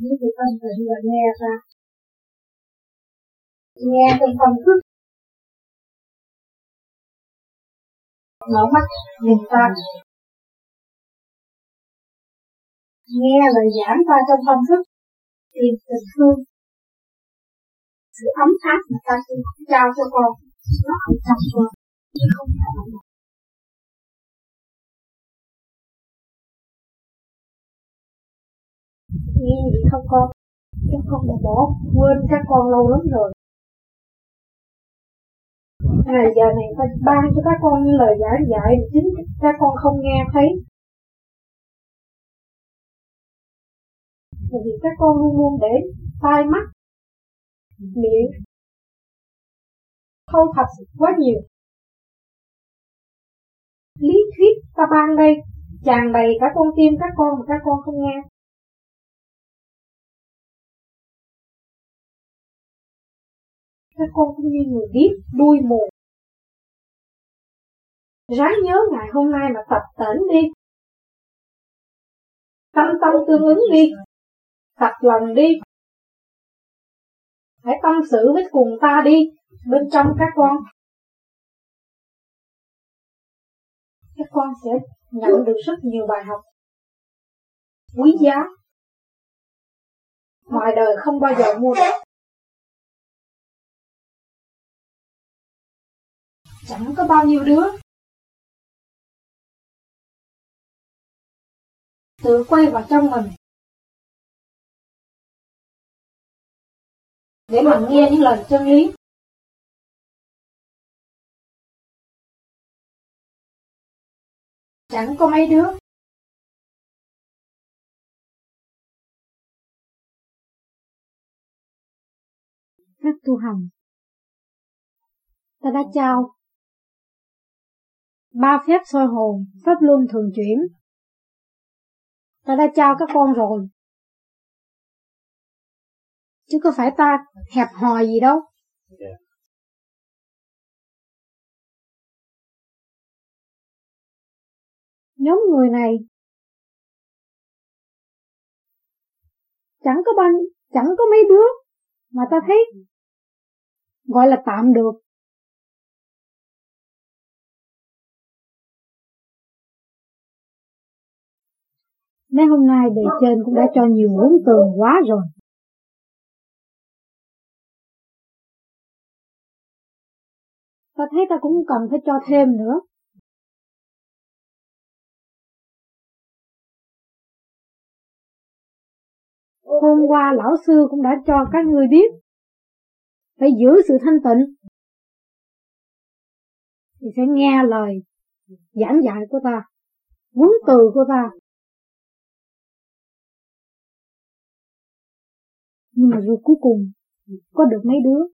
những cái phần tịnh và nghe ra nghe trong tâm thức mở mắt nhìn ta nghe lời giảng ta trong tâm thức tìm tình thương sự ấm áp mà ta trao cho con, nó ở trong con, chứ không phải là nghe vậy không con. Các con đã bỏ quên các con lâu lắm rồi. À giờ này ta ban cho các con những lời giảng dạy chính các con không nghe thấy. Bởi vì các con luôn luôn để tai mắt, miệng thâu thập quá nhiều. Lý thuyết ta ban đây tràn đầy cả con tim các con mà các con không nghe. Các con cũng như người biết, đuôi mù. Ráng nhớ ngày hôm nay mà tập tỉnh đi. Tâm tâm tương ứng đi. Tập lòng đi. Hãy tâm sự với cùng ta đi, bên trong các con. Các con sẽ nhận được rất nhiều bài học. Quý giá. Ngoài đời không bao giờ mua được chẳng có bao nhiêu đứa. Tự quay vào trong mình. Để mà nghe những lời chân lý. Chẳng có mấy đứa. Các tu hành ta đã trao ba phép soi hồn pháp luân thường chuyển. Ta đã trao các con rồi. Chứ có phải ta hẹp hòi gì đâu. Yeah. nhóm người này. Chẳng có bao chẳng có mấy đứa mà ta thấy. Gọi là tạm được Mấy hôm nay bề trên cũng đã cho nhiều muốn tường quá rồi. Ta thấy ta cũng cần phải cho thêm nữa. Hôm qua lão sư cũng đã cho các người biết phải giữ sự thanh tịnh thì sẽ nghe lời giảng dạy của ta, huấn từ của ta. Nhưng mà rồi cuối cùng có được mấy đứa?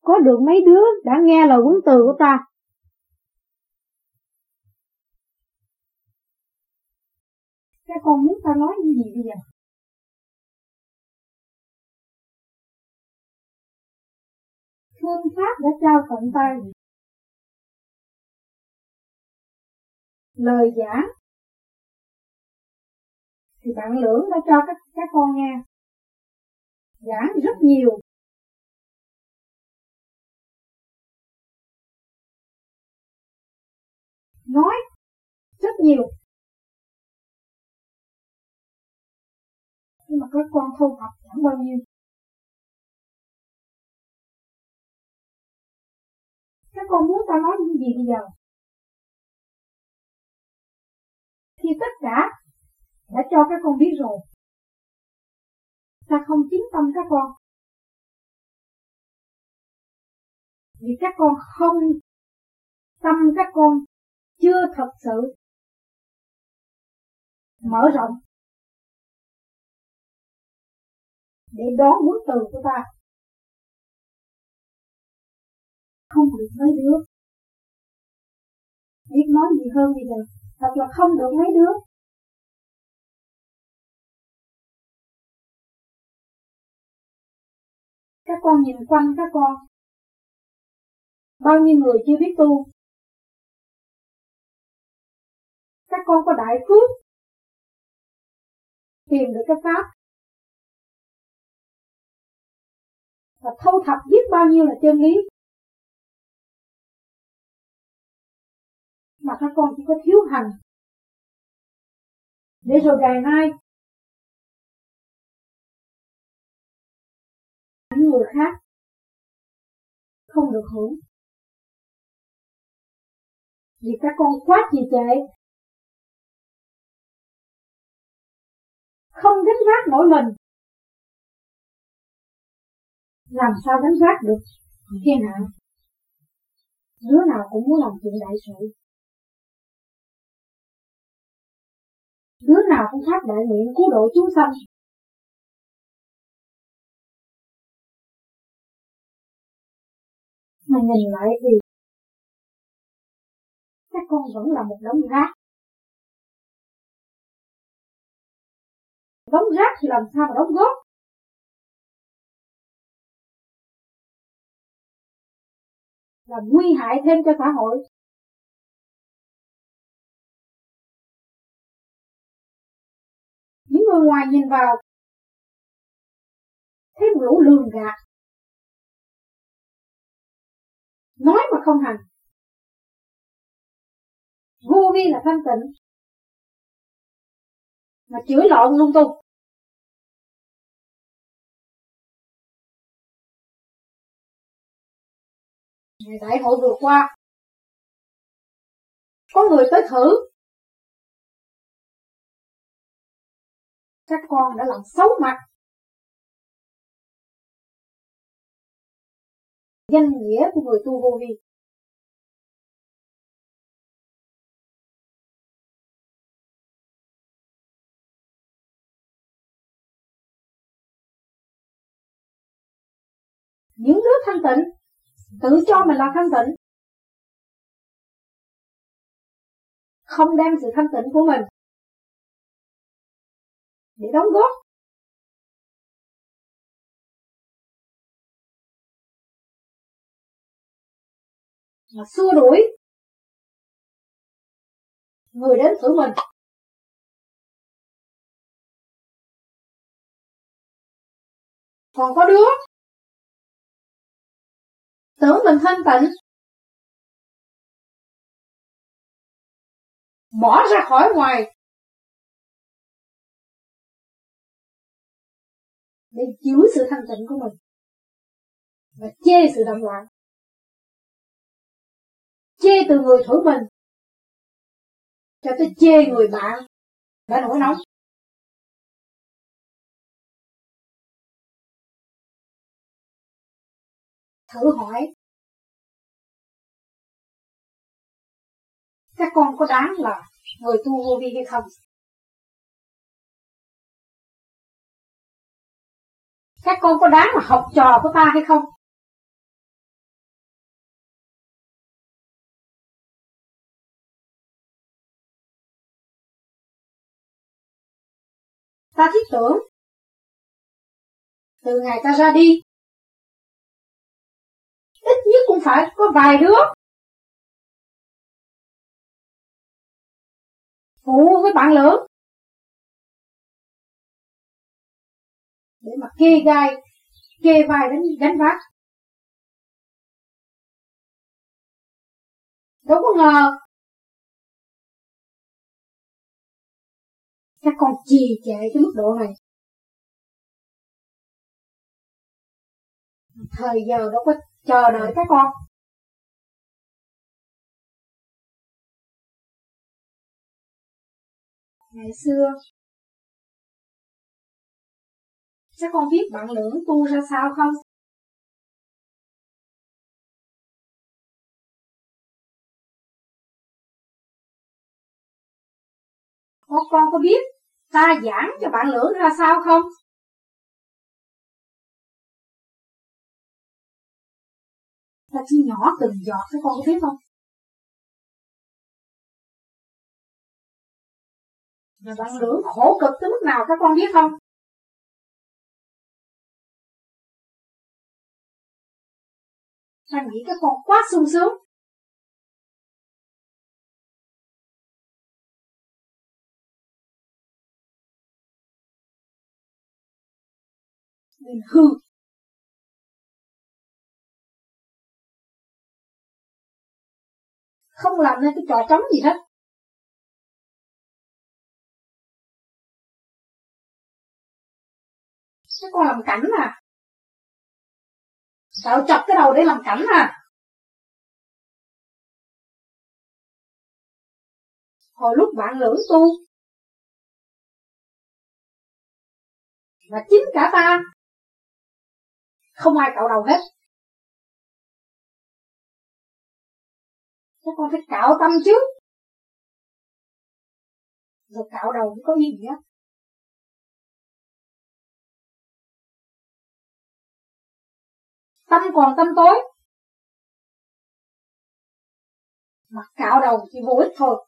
Có được mấy đứa? Đã nghe lời huấn từ của ta. Các con muốn ta nói những gì bây giờ? Phương pháp đã trao tận tay. Lời giảng thì bạn lưỡng đã cho các các con nghe giảng rất nhiều. Nói rất nhiều. Nhưng mà các con thu học chẳng bao nhiêu. Các con muốn ta nói những gì bây giờ? Thì tất cả đã cho các con biết rồi. Ta không chính tâm các con. Vì các con không tâm các con chưa thật sự mở rộng. Để đón muốn từ của ta. Không được mấy đứa. Biết nói gì hơn bây giờ thật là không được mấy đứa. Con nhìn quanh các con. Bao nhiêu người chưa biết tu? Các con có đại phước? Tìm được cái pháp. Và thâu thập biết bao nhiêu là chân lý? Mà các con chỉ có thiếu hành. Để rồi ngày nay người khác không được hưởng. Vì các con quá trì trệ không gánh vác nổi mình. Làm sao gánh vác được thiên hạ đứa nào cũng muốn làm chuyện đại sự. Đứa nào cũng phát đại nguyện cứu độ chúng sanh. Mà nhìn lại thì các con vẫn là một đống rác. Đống rác thì làm sao mà đóng góp? Là nguy hại thêm cho xã hội. Những người ngoài nhìn vào, thấy một lũ lường gạt. Nói mà không hành. Vô vi là thanh tịnh. Mà chửi lộn lung tung. Ngày đại hội vừa qua, có người tới thử. Các con đã làm xấu mặt. Danh nghĩa của người tu vô vi. Những đứa thanh tịnh, tự cho mình là thanh tịnh. Không đem sự thanh tịnh của mình để đóng góp. Mà xua đuổi. Người đến thử mình. Còn có đứa. Tưởng mình thanh tịnh. Bỏ ra khỏi ngoài. Để giữ sự thanh tịnh của mình. Và chê sự động loạn chê từ người thử mình. Cho tới chê người bạn đã nổi nóng. Thử hỏi, các con có đáng là người tu vô vi hay không? Các con có đáng là học trò của ta hay không? Ta thiết tưởng. Từ ngày ta ra đi, ít nhất cũng phải có vài đứa. Phụ với bạn lớn. Để mà kê gai, kê vai đánh đánh vác. Đâu có ngờ các con trì trệ cái mức độ này. Thời giờ đâu có chờ đợi các con. Ngày xưa các con biết bạn lưỡng tu ra sao không? Các con có biết ta giảng cho bạn lưỡng ra sao không? Ta chỉ nhỏ từng giọt các con có biết không? Mà bạn lưỡng khổ cực tới mức nào các con biết không? Ta nghĩ các con quá sung sướng. Nên hư. Không làm nên cái trò trống gì hết. Cái con làm cảnh à. Tạo chọc cái đầu để làm cảnh à. Hồi lúc bạn lưỡng tu và chính cả ta không ai cạo đầu hết. Các con phải cạo tâm trước. Rồi cạo đầu cũng có ý nghĩa. Tâm còn tâm tối. Mà cạo đầu chỉ vô ích thôi.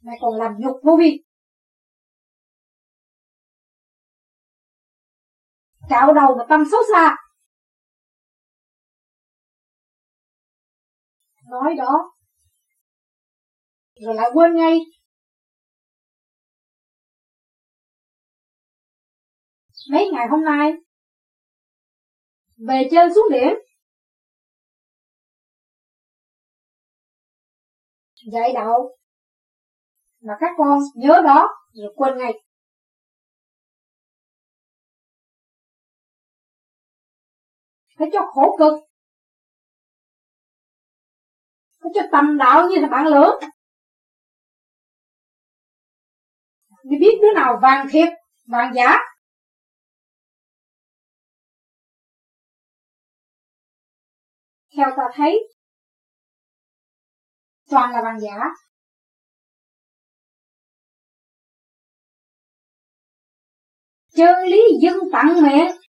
Mày còn làm nhục vô vi. Cạo đầu mà tâm xấu xa nói đó. Rồi lại quên ngay. Mấy ngày hôm nay, về chơi xuống điểm dạy đạo. Mà các con nhớ đó, rồi quên ngay. Phải cho khổ cực. Phải cho tầm đạo như là bạn lửa đi biết đứa nào vàng thiệt, vàng giả. Theo ta thấy, toàn là vàng giả. Chân lý dân tặng miệng.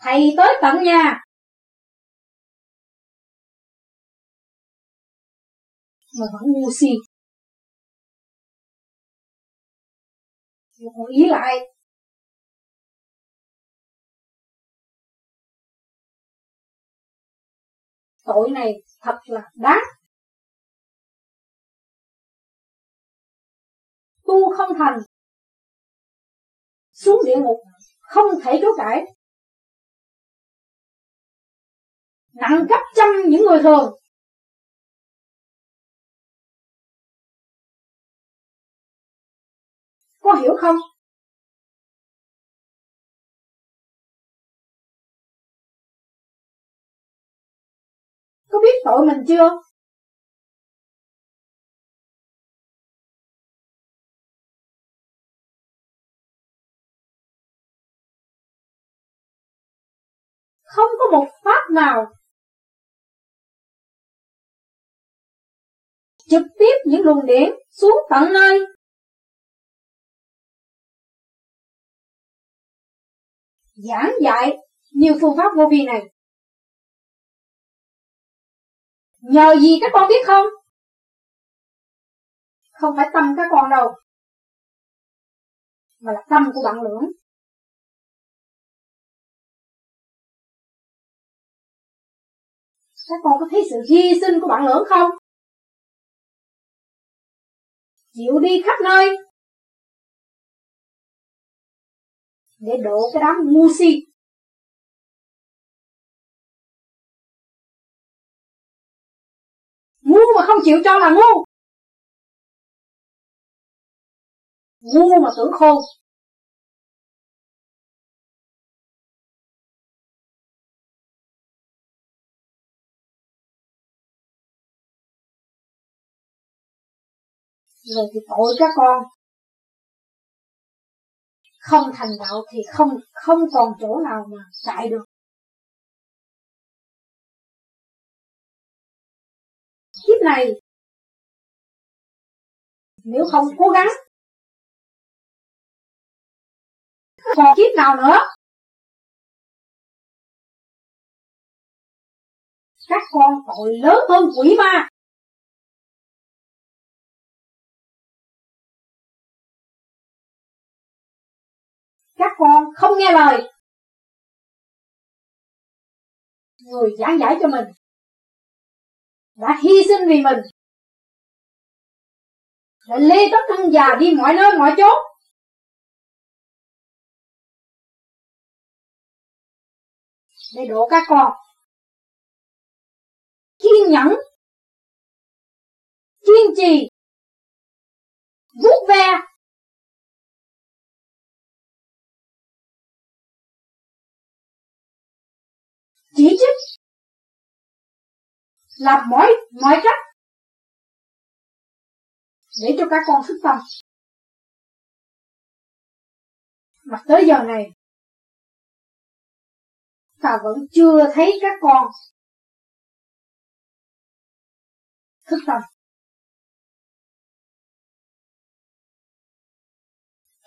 Thầy tới tận nhà. Mà vẫn ngu si. Còn ý lại. Tội này thật là đáng. Tu không thành. Xuống địa ngục không thể chối cãi nặng gấp trăm những người thường. Có hiểu không? Có biết tội mình chưa? Không có một pháp nào trực tiếp những luồng điện xuống tận nơi. Giảng dạy nhiều phương pháp vô vi này. Nhờ gì các con biết không? Không phải tâm các con đâu, mà là tâm của bạn lưỡng. Các con có thấy sự hy sinh của bạn lưỡng không? Chịu đi khắp nơi. Để đổ cái đám ngu si. Ngu mà không chịu cho là ngu. Ngu mà tưởng khôn. Rồi thì tội các con. Không thành đạo thì không không còn chỗ nào mà chạy được. Kiếp này, nếu không cố gắng, còn kiếp nào nữa? Các con tội lớn hơn quỷ ma. Các con không nghe lời. Người giảng giải cho mình. Đã hy sinh vì mình. Đã lê tóc thân già đi mọi nơi mọi chỗ để độ các con. Kiên nhẫn. Kiên trì. Vuốt ve. Chỉ trích. Làm mọi mọi cách để cho các con thức tâm. Mà tới giờ này, ta vẫn chưa thấy các con thức tâm.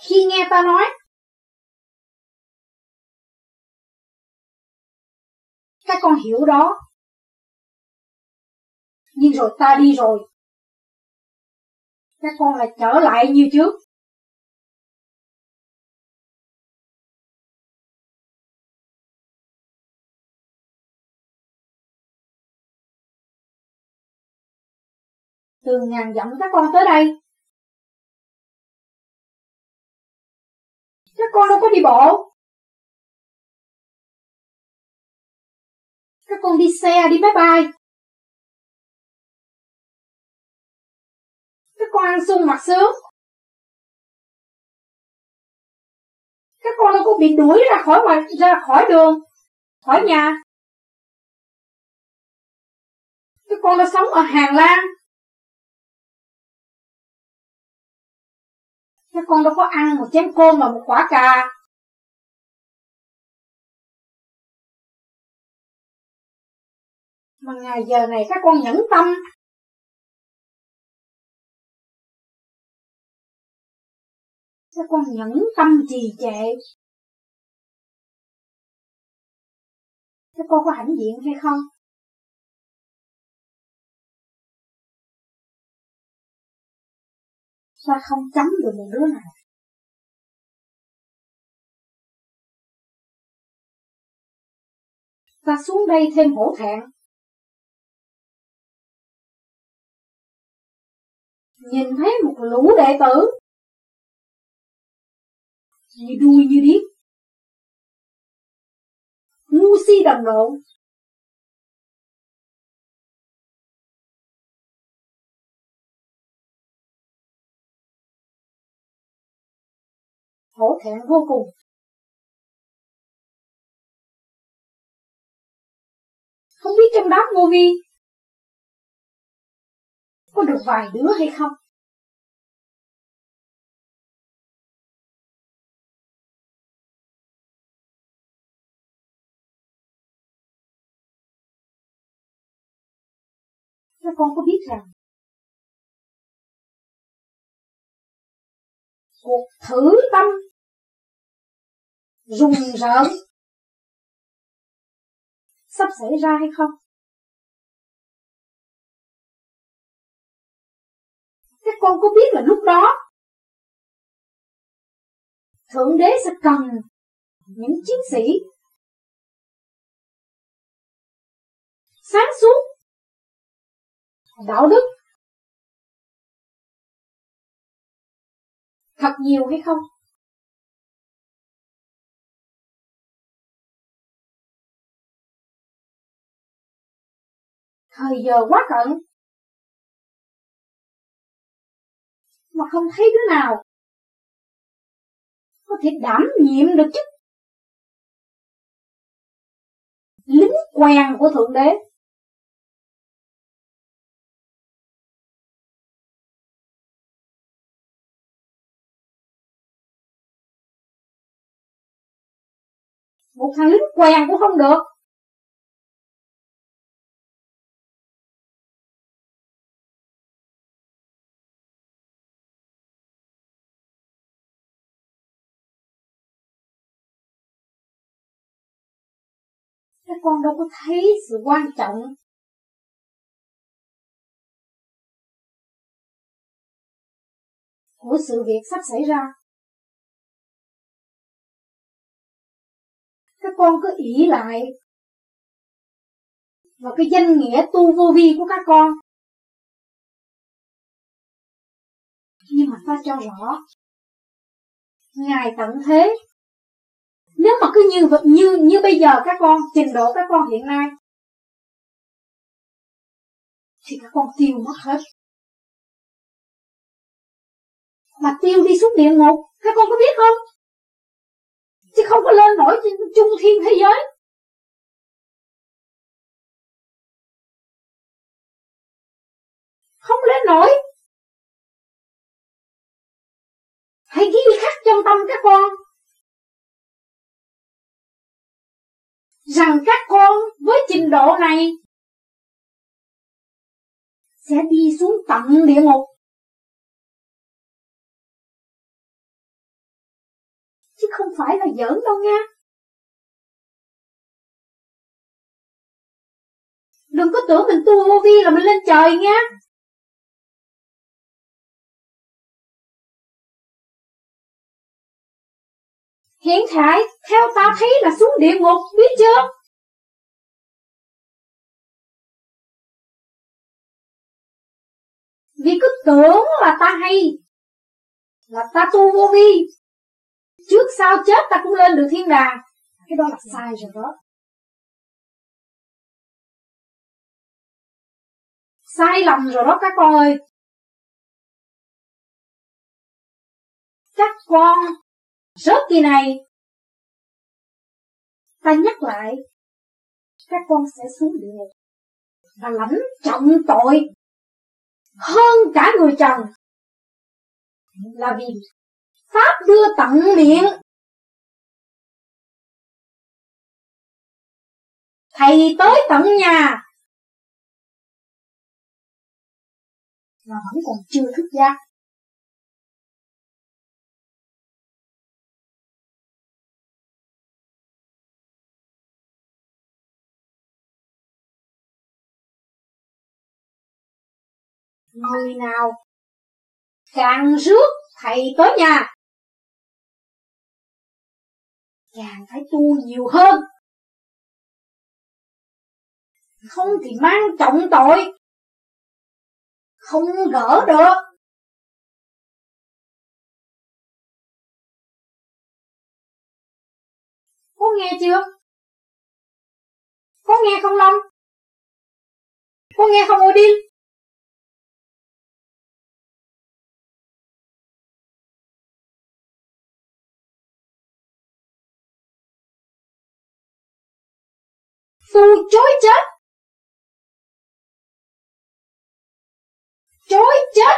Khi nghe ta nói các con hiểu đó. Nhưng rồi ta đi rồi. Các con lại trở lại như trước. Từ ngàn dặm các con tới đây. Các con đâu có đi bộ. Các con đi xe đi máy bay các con ăn sung mặc sướng. Các con đâu có bị đuổi ra khỏi ngoài, ra khỏi đường, khỏi nhà. Các con đã sống ở hàng lan. Các con đâu có ăn một chén cơm và một quả cà. Mà ngày giờ này các con nhẫn tâm. Các con nhẫn tâm trì trệ. Các con có hãnh diện hay không? Ta không chấm được một đứa nào. Ta xuống đây thêm hổ thẹn. Nhìn thấy một lũ đệ tử. Như đuôi như điếc. Ngu si đầm lộn hổ thẹn vô cùng. Không biết trong đó ngô vi có được vài đứa hay không? Các con có biết rằng cuộc thử tâm rùng rợn sắp xảy ra hay không? Các con có biết là lúc đó, thượng đế sẽ cần những chiến sĩ sáng suốt đạo đức thật nhiều hay không? Thời giờ quá cận mà không thấy đứa nào. Có thể đảm nhiệm được chứ. Lính quèn của thượng đế. Một thằng lính quèn cũng không được. Con đâu có thấy sự quan trọng. Của sự việc sắp xảy ra. Các con cứ ỷ lại. Và cái danh nghĩa tu vô vi của các con. Nhưng mà ta cho rõ, ngài tận thế nếu mà cứ như như như bây giờ các con, trình độ các con hiện nay, thì các con tiêu mất hết. Mà tiêu đi xuống địa ngục, các con có biết không? Chứ không có lên nổi trên trung thiên thế giới. Không lên nổi. Hãy ghi khắc trong tâm các con. Rằng các con với trình độ này sẽ đi xuống tận địa ngục. Chứ không phải là giỡn đâu nha. Đừng có tưởng mình tu vô vi là mình lên trời nha. Hiện tại, theo ta thấy là xuống địa ngục, biết chưa? Vì cứ tưởng là ta hay, là ta tu vô vi. Trước sau chết ta cũng lên được thiên đàng. Cái đó là sai rồi đó. Sai lầm rồi đó các con ơi. Các con rớt kỳ này, ta nhắc lại, các con sẽ xuống địa ngục và lãnh trọng tội hơn cả người trần là vì pháp đưa tận miệng. Thầy tới tận nhà. Mà vẫn còn chưa thức giác. Người nào càng rước thầy tới nhà, càng phải tu nhiều hơn. Không thì mang trọng tội, không gỡ được. Có nghe chưa? Có nghe không long? Có nghe không odin? Tu chối chết. Chối chết.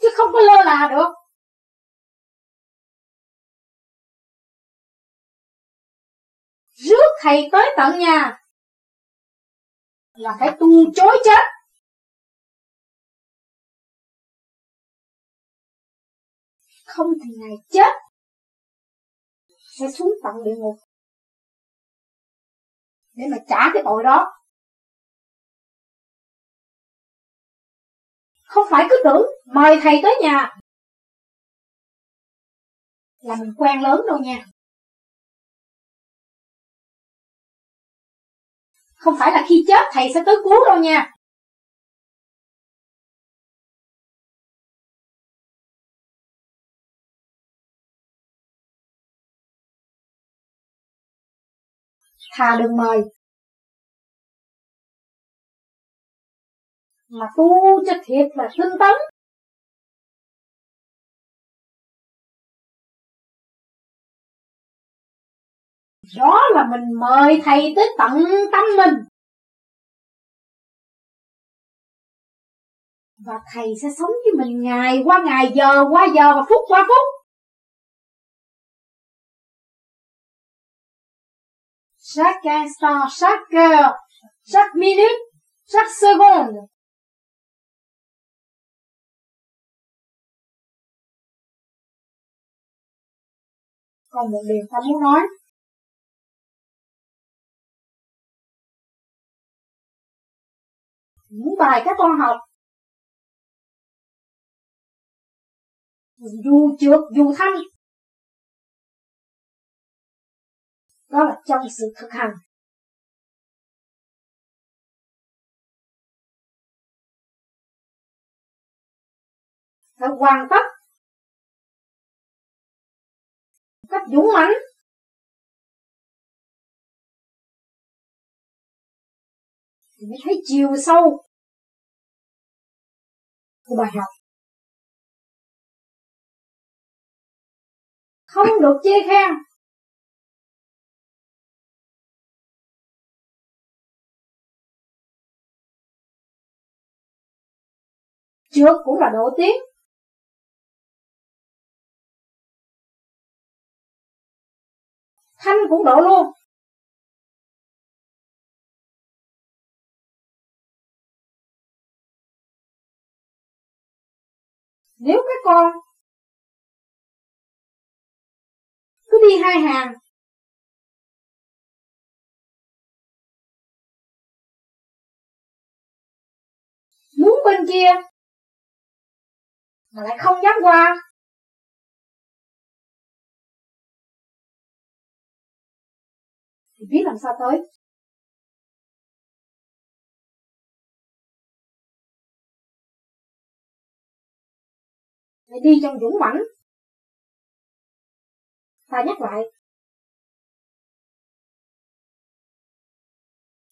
Chứ không có lơ là được. Rước thầy tới tận nhà là phải tu chối chết. Không thì ngày chết. Sẽ xuống tận địa ngục. Để mà trả cái tội đó. Không phải cứ tưởng, mời thầy tới nhà. Là mình quen lớn đâu nha. Không phải là khi chết, thầy sẽ tới cứu đâu nha. Thà đừng mời. Mà tu cho thiệt là tinh tấn rõ là mình mời thầy tới tận tâm mình. Và thầy sẽ sống với mình ngày qua ngày, giờ qua giờ và phút qua phút. Chaque instant, chaque heure, chaque minute, chaque seconde. Còn một điều ta muốn nói. Những bài các con học dù trượt dù thanh đó là trong sự thực hành. Phải hoàn tất. Cách dũng mãnh thì mới thấy chiều sâu của bài học. Không được chê khen. Trước cũng là đổ tiếng. Thanh cũng đổ luôn. Nếu các con cứ đi hai hàng, muốn bên kia mà lại không dám qua. Thì biết làm sao tới. Phải đi trong dũng mãnh. Ta nhắc lại.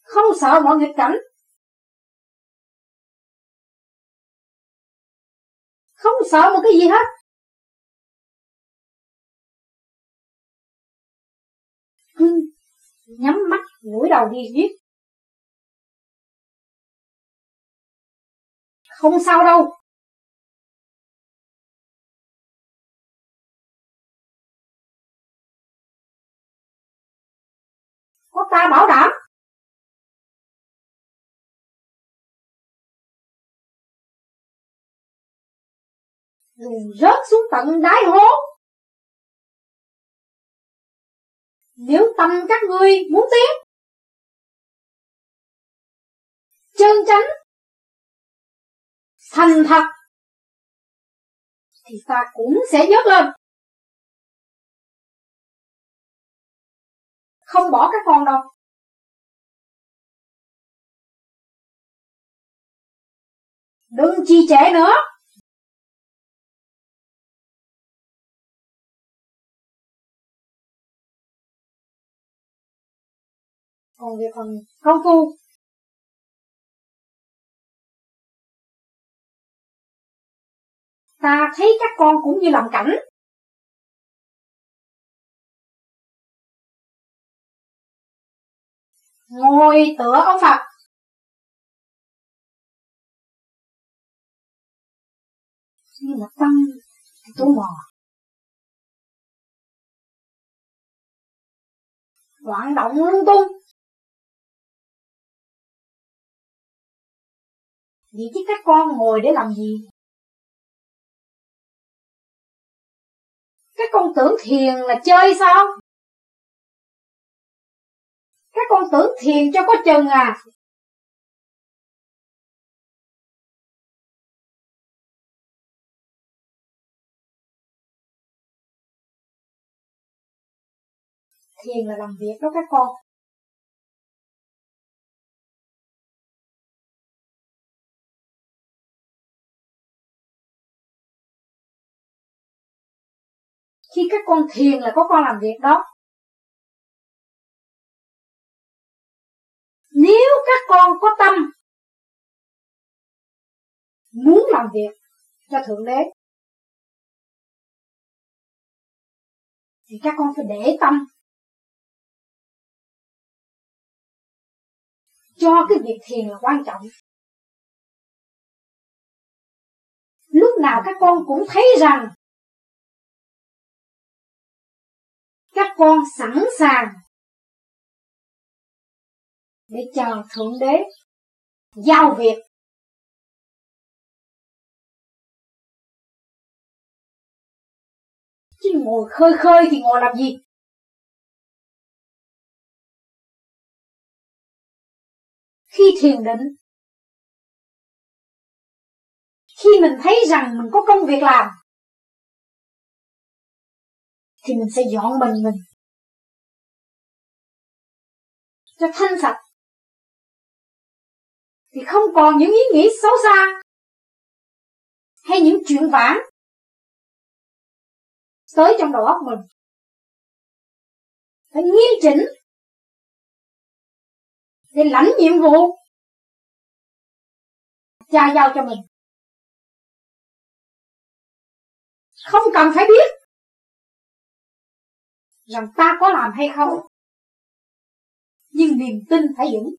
Không sợ mọi nghịch cảnh. Không sợ một cái gì hết. Cứ nhắm mắt, ngửa đầu đi giết. Không sao đâu. Có ta bảo đảm. Liền rớt xuống tận đáy hố. Nếu tâm các ngươi muốn tiến, chân chánh, thành thật, thì ta cũng sẽ dớt lên. Không bỏ các con đâu. Đừng chi trệ nữa. Còn về phần công phu. Ta thấy các con cũng như làm cảnh. Ngồi tựa ông Phật. Như mà tâm tu bò. Mò hoạt động lung tung. Vậy chứ các con ngồi để làm gì? Các con tưởng thiền là chơi sao? Các con tưởng thiền cho có chừng à? Thiền là làm việc đó các con. Khi các con thiền là có con làm việc đó. Nếu các con có tâm muốn làm việc cho Thượng Đế, thì các con phải để tâm cho cái việc thiền là quan trọng lúc nào các con cũng thấy rằng các con sẵn sàng. Để chờ thượng đế. Giao việc. Chứ ngồi khơi khơi thì ngồi làm gì? Khi thiền định, khi mình thấy rằng mình có công việc làm thì mình sẽ dọn mình mình. Cho thanh sạch thì không còn những ý nghĩ xấu xa hay những chuyện vãng tới trong đầu óc mình. Phải nghiêm chỉnh để lãnh nhiệm vụ. Cha giao cho mình. Không cần phải biết rằng ta có làm hay không? Nhưng niềm tin phải vững.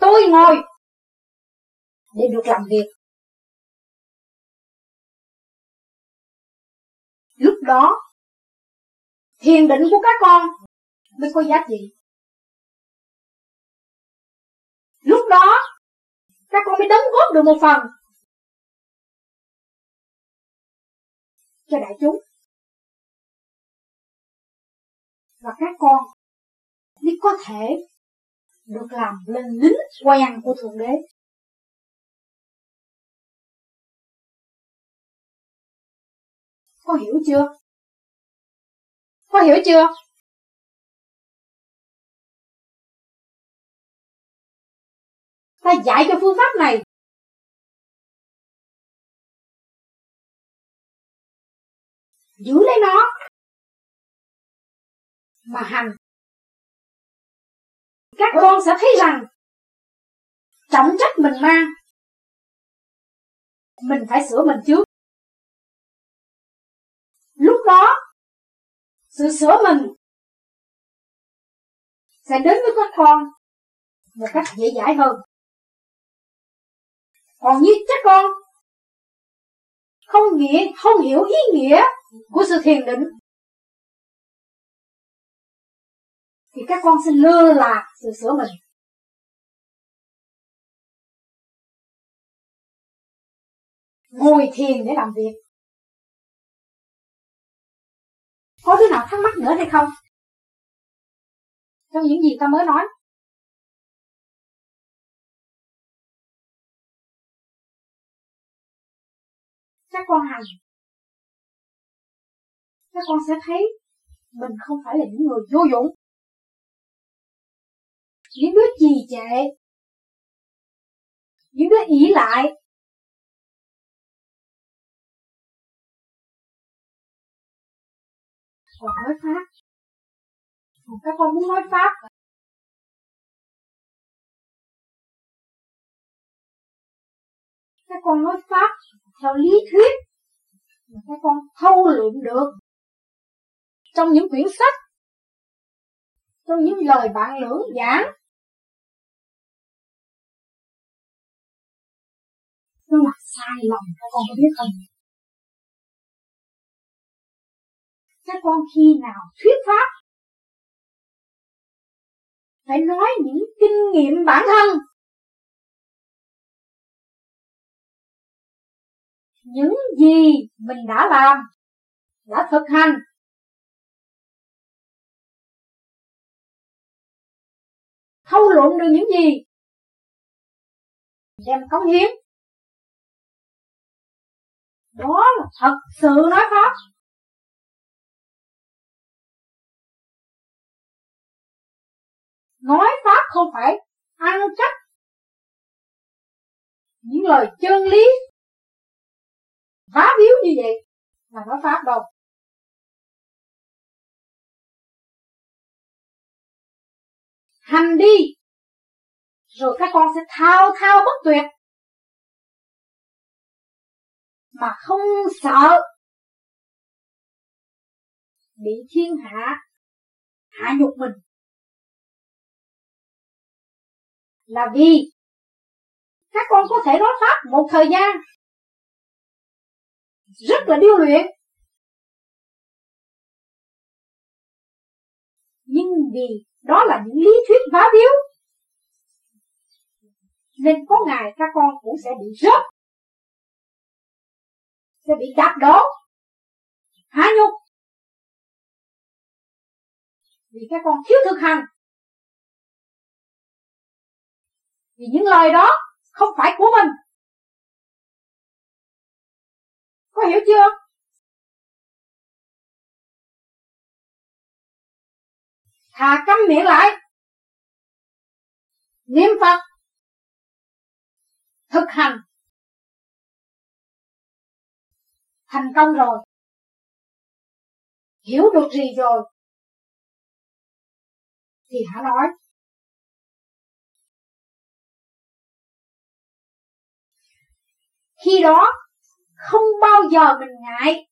Tôi ngồi để được làm việc. Lúc đó, thiền định của các con mới có giá trị. Lúc đó, các con mới đóng góp được một phần. Cho đại chúng. Và các con biết có thể được làm lên lính quen của thượng đế. Có hiểu chưa? Có hiểu chưa? Ta dạy cho phương pháp này. Giữ lấy nó. Mà hành. Các con sẽ thấy rằng, trọng trách mình mang. Mình phải sửa mình trước. Lúc đó, sự sửa mình sẽ đến với các con một cách dễ dãi hơn. Còn như các con, không nghĩa, không hiểu ý nghĩa của sự thiền định thì các con sẽ lơ là sự sửa mình. Ngồi thiền để làm việc. Có thứ nào thắc mắc nữa hay không? Trong những gì ta mới nói. Các con hành các con sẽ thấy mình không phải là những người vô dụng. Những đứa trì trệ. Những đứa ỷ lại. Còn nói pháp. Các con muốn nói pháp. Các con nói pháp theo lý thuyết mà các con thâu lượm được trong những quyển sách, trong những lời bạn lưỡng giảng nó là sai lầm, các con có biết không? Các con khi nào thuyết pháp, phải nói những kinh nghiệm bản thân. Những gì mình đã làm, đã thực hành thâu luận được những gì? Đem cống hiến. Đó là thật sự nói pháp. Nói pháp không phải ăn chắc những lời chân lý phá biếu như vậy là nói pháp đâu. Hành đi. Rồi các con sẽ thao thao bất tuyệt. Mà không sợ. Bị thiên hạ hạ nhục mình. Là vì các con có thể nói pháp một thời gian. Rất là điêu luyện. Nhưng vì đó là những lý thuyết vá biếu. Nên có ngày các con cũng sẽ bị rớt, sẽ bị đạp đổ hạ nhục. Vì các con thiếu thực hành. Vì những lời đó không phải của mình. Có hiểu chưa? Thà câm miệng lại. Niệm phật. Thực hành. Thành công rồi. Hiểu được gì rồi? Thì hả nói? Khi đó, không bao giờ mình ngại.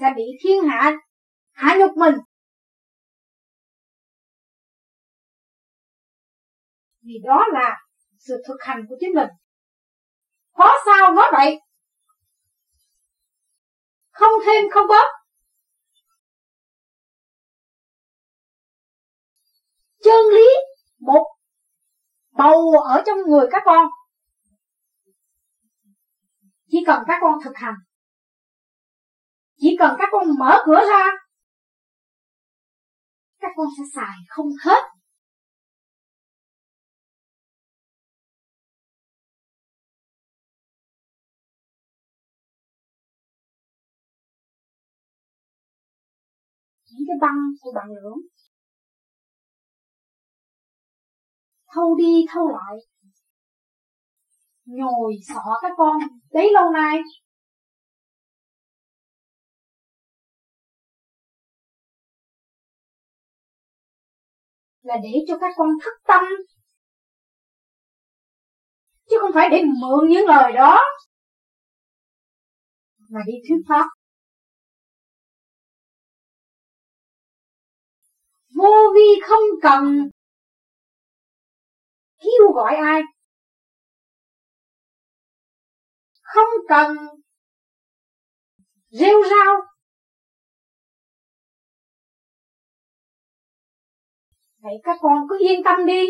Sẽ bị thiên hạ hạ nhục mình. Vì đó là sự thực hành của chính mình. Có sao nói vậy? Không thêm không bớt. Chân lý một, bầu ở trong người các con. Chỉ cần các con thực hành. Chỉ cần các con mở cửa ra, các con sẽ xài không hết. Những cái băng của bạn lưỡng thâu đi, thâu lại. Nhồi sọ các con. Đấy, lâu nay. Là để cho các con thức tâm. Chứ không phải để mượn những lời đó. Mà đi thuyết pháp. Vô vi không cần. Kêu gọi ai? Không cần. Rêu rao. Vậy các con cứ yên tâm đi.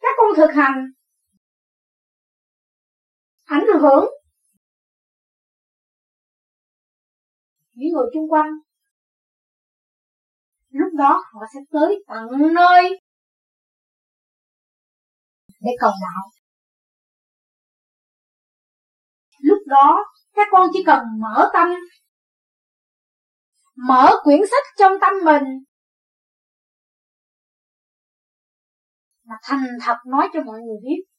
Các con thực hành. Ảnh hưởng. Những người xung quanh. Lúc đó họ sẽ tới tận nơi để cầu đạo. Lúc đó, các con chỉ cần mở tâm, mở quyển sách trong tâm mình, mà thành thật nói cho mọi người biết.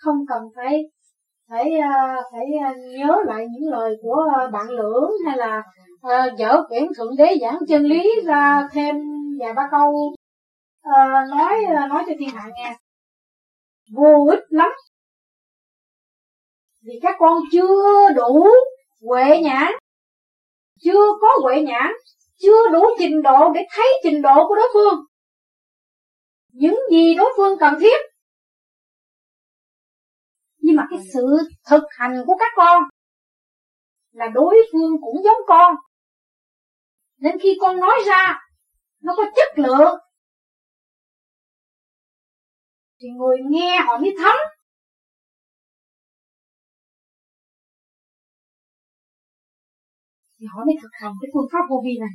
Không cần phải phải ờ, phải ờ, nhớ lại những lời của ờ, bạn lưỡng hay là dở quyển thượng đế giảng chân lý ra thêm vài ba câu. Nói nói cho thiên hạ nghe. Vô ích lắm. Vì các con chưa đủ huệ nhãn, chưa có huệ nhãn, chưa đủ trình độ để thấy trình độ của đối phương. Những gì đối phương cần thiết nhưng mà cái sự thực hành của các con là đối phương cũng giống con. Nên khi con nói ra nó có chất lượng. Thì người nghe họ mới thấm. Thì họ mới thực hành cái phương pháp vô vi này.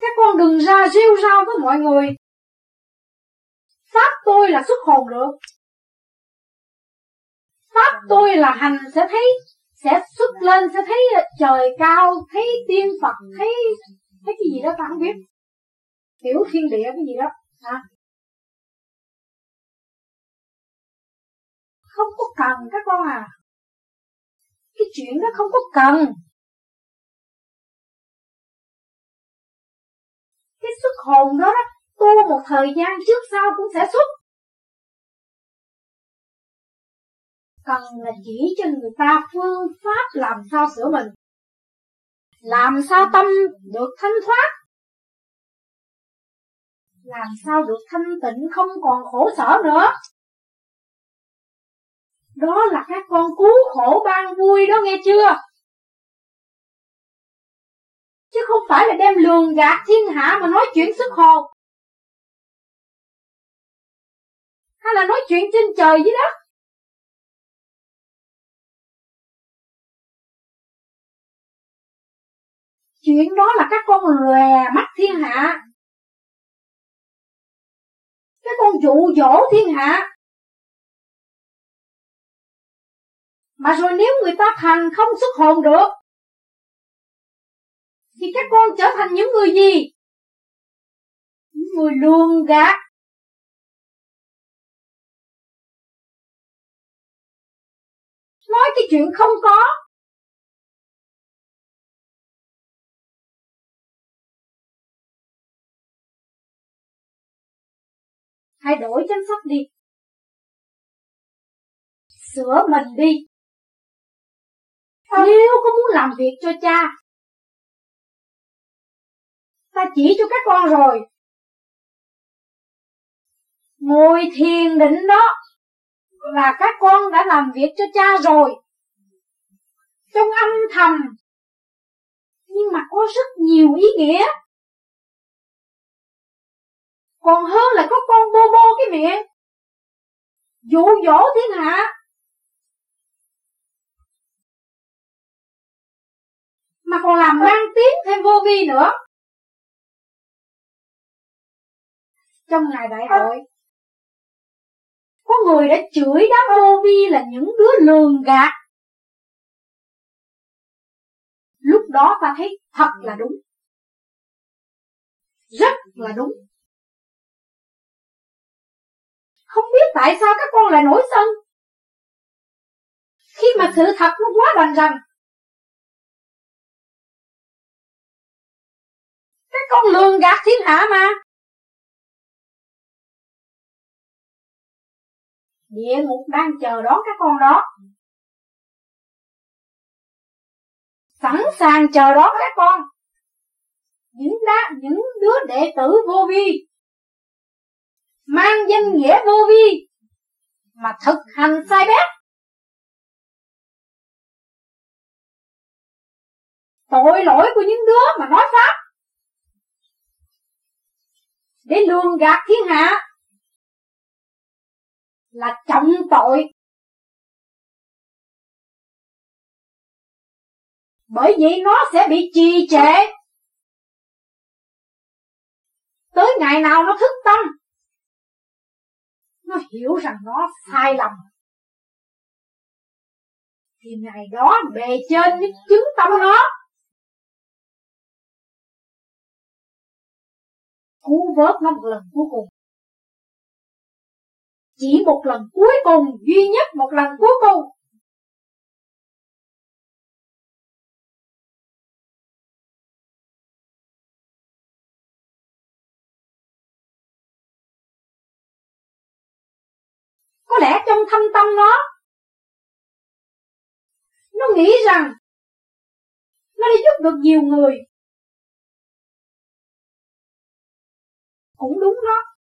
Các con đừng ra rêu rao với mọi người pháp tôi là xuất hồn được. Pháp tôi là hành sẽ thấy sẽ xuất lên sẽ thấy trời cao thấy tiên phật thấy thấy cái gì đó ta không biết. Tiểu thiên địa cái gì đó hả không có cần các con à. Cái chuyện đó không có cần. Cái xuất hồn đó, đó tu một thời gian trước sau cũng sẽ xuất. Cần là chỉ cho người ta phương pháp làm sao sửa mình. Làm sao tâm được thanh thoát. Làm sao được thanh tịnh không còn khổ sở nữa. Đó là các con cứu khổ ban vui đó nghe chưa? Chứ không phải là đem lường gạt thiên hạ mà nói chuyện sức hồn. Hay là nói chuyện trên trời với đất? Chuyện đó là các con lòe mắt thiên hạ. Các con dụ dỗ thiên hạ. Mà rồi nếu người ta thành không xuất hồn được, thì các con trở thành những người gì? Những người lường gạt. Nói cái chuyện không có. Hãy đổi chăm sóc đi. Sửa mình đi. Nếu có muốn làm việc cho cha ta chỉ cho các con rồi. Ngồi thiền định đó là các con đã làm việc cho cha rồi. Trong âm thầm. Nhưng mà có rất nhiều ý nghĩa. Còn hơn là có con bô bô cái miệng. Dụ dỗ thiên hạ. Mà còn làm mang tiếng thêm vô vi nữa. Trong ngày đại hội có người đã chửi đám ô vi là những đứa lường gạt. Lúc đó ta thấy thật là đúng. Rất là đúng. Không biết tại sao các con lại nổi sân. Khi mà sự thật nó quá đành rằng, các con lường gạt thiên hạ mà. Địa ngục đang chờ đón các con đó. Sẵn sàng chờ đón các con. Những đá, những đứa đệ tử vô vi. Mang danh nghĩa vô vi. Mà thực hành sai bét. Tội lỗi của những đứa mà nói pháp. Để lường gạt thiên hạ là trọng tội. Bởi vì nó sẽ bị trì trệ. Tới ngày nào nó thức tâm, nó hiểu rằng nó sai lầm. Thì ngày đó bề trên mới chứng tâm nó. Cứu vớt nó một lần cuối cùng chỉ một lần cuối cùng, duy nhất một lần cuối cùng. Có lẽ trong thâm tâm nó nó nghĩ rằng nó đi giúp được nhiều người. Cũng đúng đó.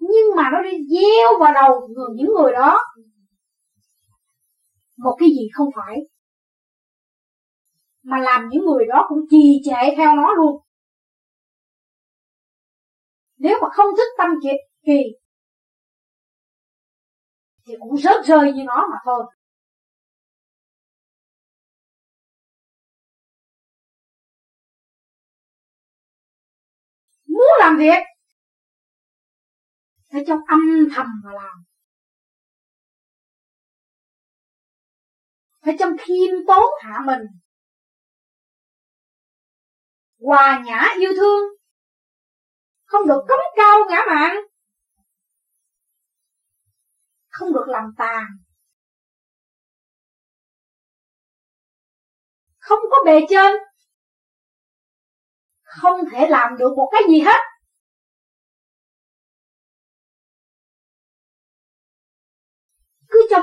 Nhưng mà nó đi gieo vào đầu người, những người đó. Một cái gì không phải. Mà làm những người đó cũng trì trệ theo nó luôn. Nếu mà không thích tâm kiệt kỳ, thì cũng rớt rơi như nó mà thôi. Muốn làm việc phải trong âm thầm mà làm. Phải trong khiêm tốn hạ mình. Hòa nhã yêu thương. Không được cống cao ngã mạn. Không được làm tàn. Không có bề trên. Không thể làm được một cái gì hết.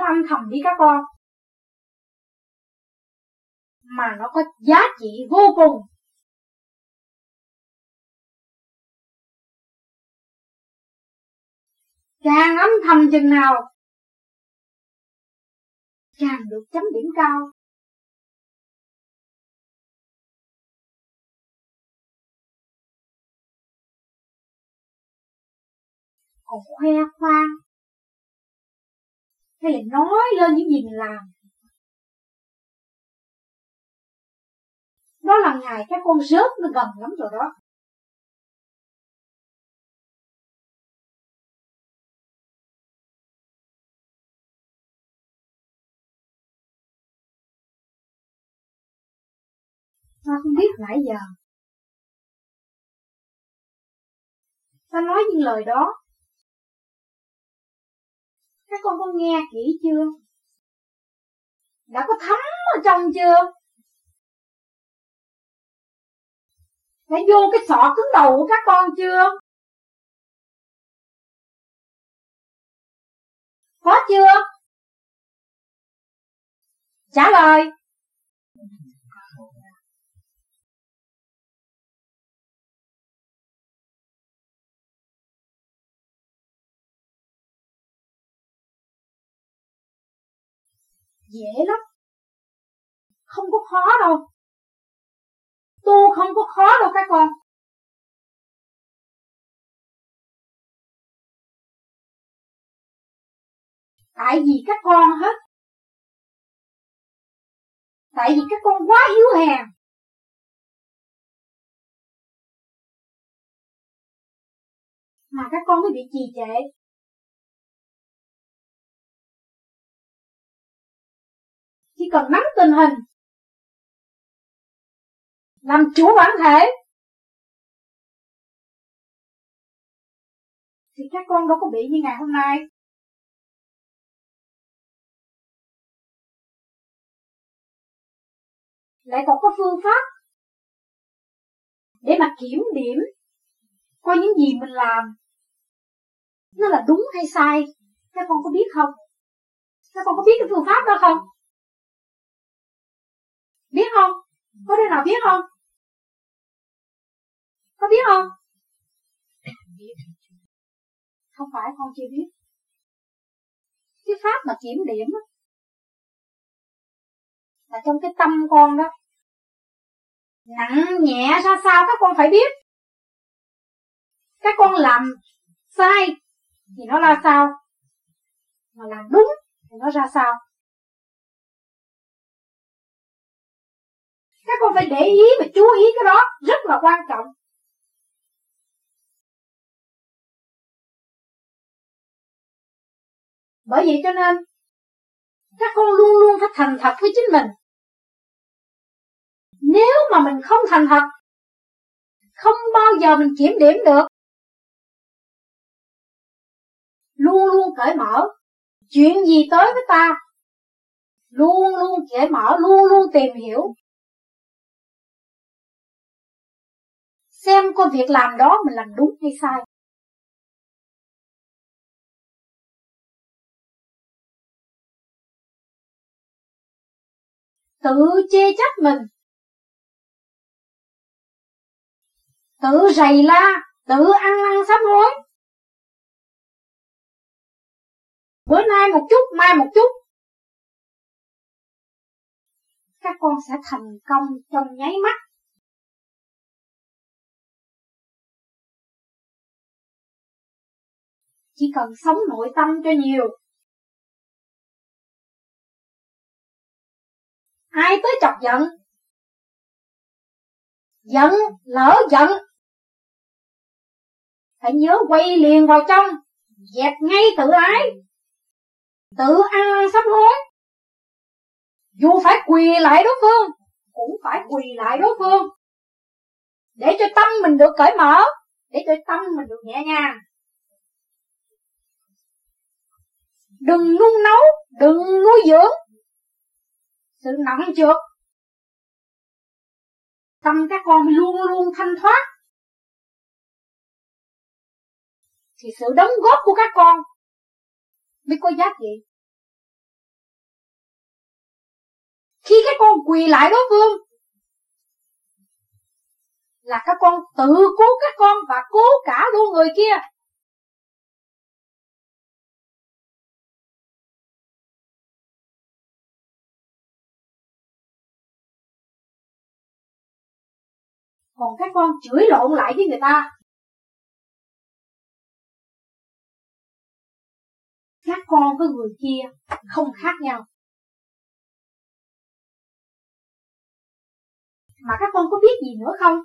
Âm thầm đi các con. Mà nó có giá trị vô cùng. Càng âm thầm chừng nào càng được chấm điểm cao. Còn khoe khoang hay là nói lên những gì mình làm. Đó là ngày các con rớt nó gần lắm rồi đó. Ta không biết nãy giờ. Ta nói những lời đó các con có nghe kỹ chưa? Đã có thấm ở trong chưa? Đã vô cái sọ cứng đầu của các con chưa? Có chưa? Trả lời. Dễ lắm. Không có khó đâu. Tu không có khó đâu các con. Tại vì các con hết tại vì các con quá yếu hèn. Mà các con mới bị trì trệ. Chỉ cần nắm tình hình. Làm chủ bản thể. Thì các con đâu có bị như ngày hôm nay. Lại còn có phương pháp. Để mà kiểm điểm coi những gì mình làm nó là đúng hay sai. Các con có biết không? Các con có biết cái phương pháp đó không? Biết không? Có đứa nào biết không? Có biết không? Không phải, con chưa biết. Cái pháp mà kiểm điểm là trong cái tâm con đó. Nặng nhẹ ra sao các con phải biết. Các con làm sai thì nó ra sao? Mà làm đúng thì nó ra sao? Các con phải để ý và chú ý cái đó, rất là quan trọng. Bởi vậy cho nên, các con luôn luôn phải thành thật với chính mình. Nếu mà mình không thành thật, không bao giờ mình kiểm điểm được. Luôn luôn cởi mở. Chuyện gì tới với ta? Luôn luôn cởi mở, luôn luôn tìm hiểu. Xem con việc làm đó mình làm đúng hay sai. Tự chê trách mình. Tự rầy la, tự ăn năn sám hối. Bữa nay một chút, mai một chút. Các con sẽ thành công trong nháy mắt. Chỉ cần sống nội tâm cho nhiều. Ai tới chọc giận? Giận, lỡ giận. Phải nhớ quay liền vào trong, dẹp ngay tự ái. Tự ăn năn sám hối. Dù phải quỳ lại đối phương, cũng phải quỳ lại đối phương. Để cho tâm mình được cởi mở, để cho tâm mình được nhẹ nhàng. Đừng nung nấu, đừng nuôi dưỡng. Sự nặng trược tâm các con luôn luôn thanh thoát. Thì sự đóng góp của các con mới có giá trị. Khi các con quỳ lại đối phương, là các con tự cứu các con và cứu cả đôi người kia. Còn các con chửi lộn lại với người ta. Các con với người kia, không khác nhau. Mà các con có biết gì nữa không?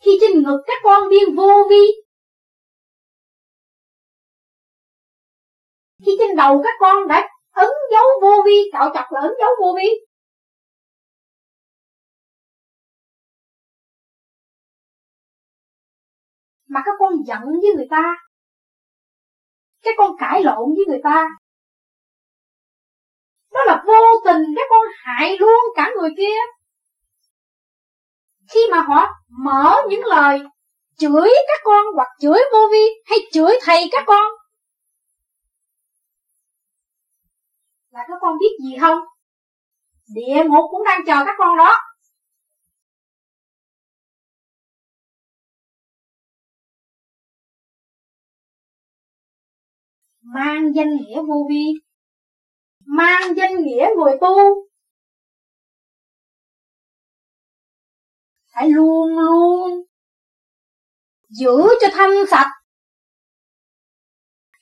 Khi trên ngực các con viên vô vi. Khi trên đầu các con đã ấn dấu vô vi Cạo chặt là ấn dấu vô vi. Mà các con giận với người ta. Các con cãi lộn với người ta. Đó là vô tình các con hại luôn cả người kia. Khi mà họ mở những lời chửi các con hoặc chửi vô vi hay chửi thầy các con, là các con biết gì không? Địa ngục cũng đang chờ các con đó. Mang danh nghĩa vô vi. Mang danh nghĩa người tu. Phải luôn luôn giữ cho thanh sạch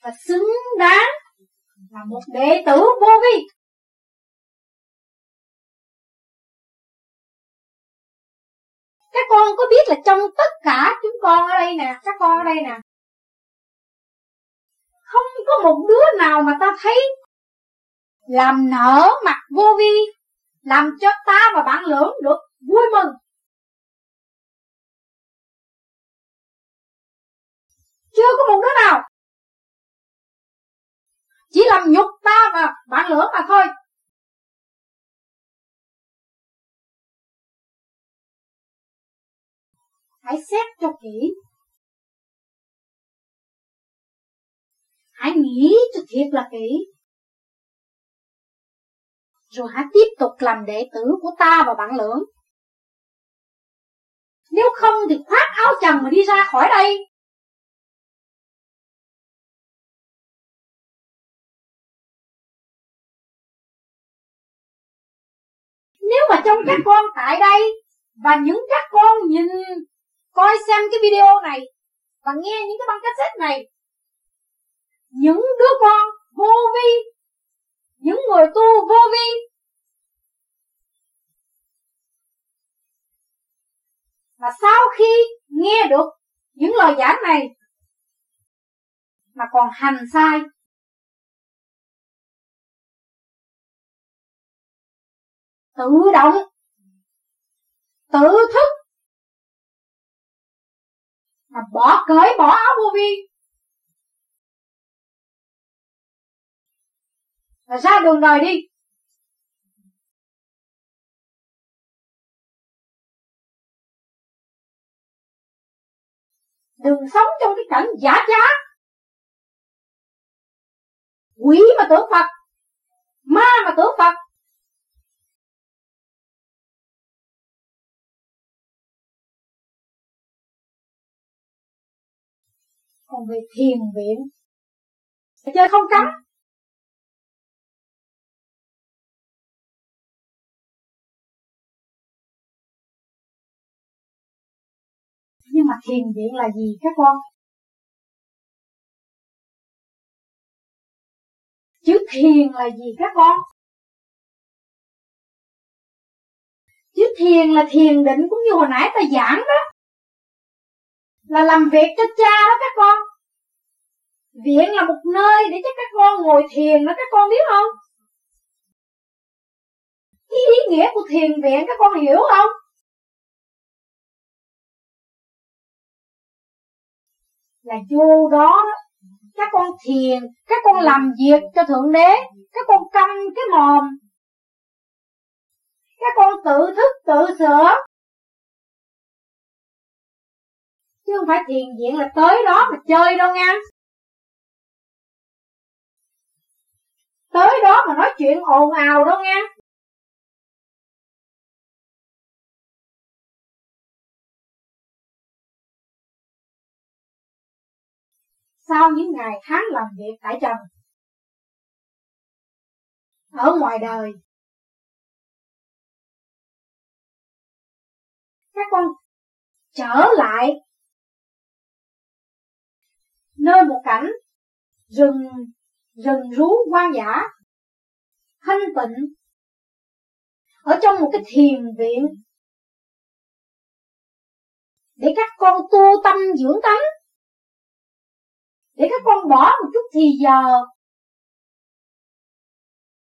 và xứng đáng là một đệ tử vô vi. Các con có biết là trong tất cả chúng con ở đây nè, các con ở đây nè không có một đứa nào mà ta thấy làm nở mặt vô vi, làm cho ta và bạn lưỡng được vui mừng. Chưa có một đứa nào. Chỉ làm nhục ta và bạn lửa mà thôi. Hãy xét cho kỹ hãy nghĩ cho thiệt là kỹ. Rồi hãy tiếp tục làm đệ tử của ta và bạn lưỡng nếu không thì khoác áo chằng mà đi ra khỏi đây. Nếu mà trong các con tại đây Và những các con nhìn, Coi xem cái video này Và nghe những cái băng cassette này những đứa con vô vi. Những người tu vô vi. Mà sau khi nghe được những lời giảng này, Mà còn hành sai, tự động, tự thức, mà bỏ cởi bỏ áo vô vi. Và ra đường đời đi. Đừng sống trong cái cảnh giả trá quỷ mà tưởng phật, ma mà tưởng phật. Còn về thiền viện chơi không cấm. Nhưng mà thiền viện là gì các con? Chữ thiền là gì các con? Chữ thiền là thiền định cũng như hồi nãy ta giảng đó. Là làm việc cho cha đó các con. Viện là một nơi để cho các con ngồi thiền đó các con biết không? Cái ý nghĩa của thiền viện các con hiểu không? Là vô đó. Các con thiền, các con làm việc cho thượng đế, các con câm cái mồm. Các con tự thức, tự sửa. Chứ không phải thiền viện là tới đó mà chơi đâu nha. Tới đó mà nói chuyện ồn ào đâu nha. Sau những ngày tháng làm việc tại trần. Ở ngoài đời, các con trở lại nơi một cảnh rừng rừng rú hoang dã, thanh tịnh ở trong một cái thiền viện để các con tu tâm dưỡng tánh để các con bỏ một chút thì giờ.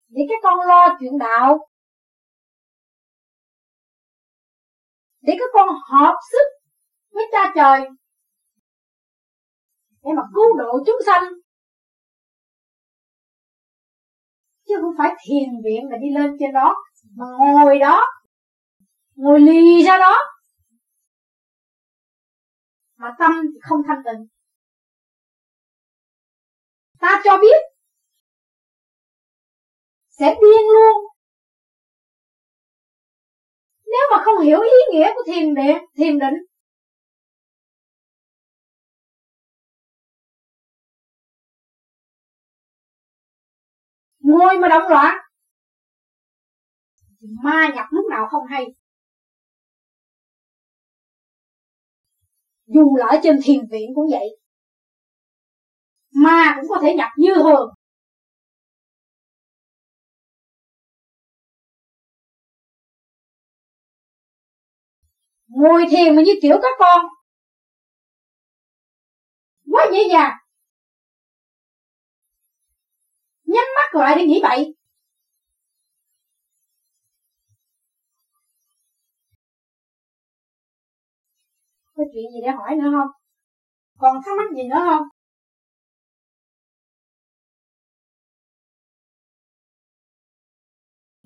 Để các con lo chuyện đạo. Để các con hợp sức với cha trời. Để mà cứu độ chúng sanh. Chứ không phải thiền viện mà đi lên trên đó, mà ngồi đó. Ngồi lì ra đó. Mà tâm không thanh tịnh ta cho biết. Sẽ điên luôn. Nếu mà không hiểu ý nghĩa của thiền định thiền định, ngồi mà động loạn ma nhập lúc nào không hay. Dù là ở trên thiền viện cũng vậy ma cũng có thể nhập như thường. Ngồi thiền mà như kiểu các con. Quá dễ dàng. Nhắm mắt lại để nghĩ bậy. Có chuyện gì để hỏi nữa không? Còn thắc mắc gì nữa không?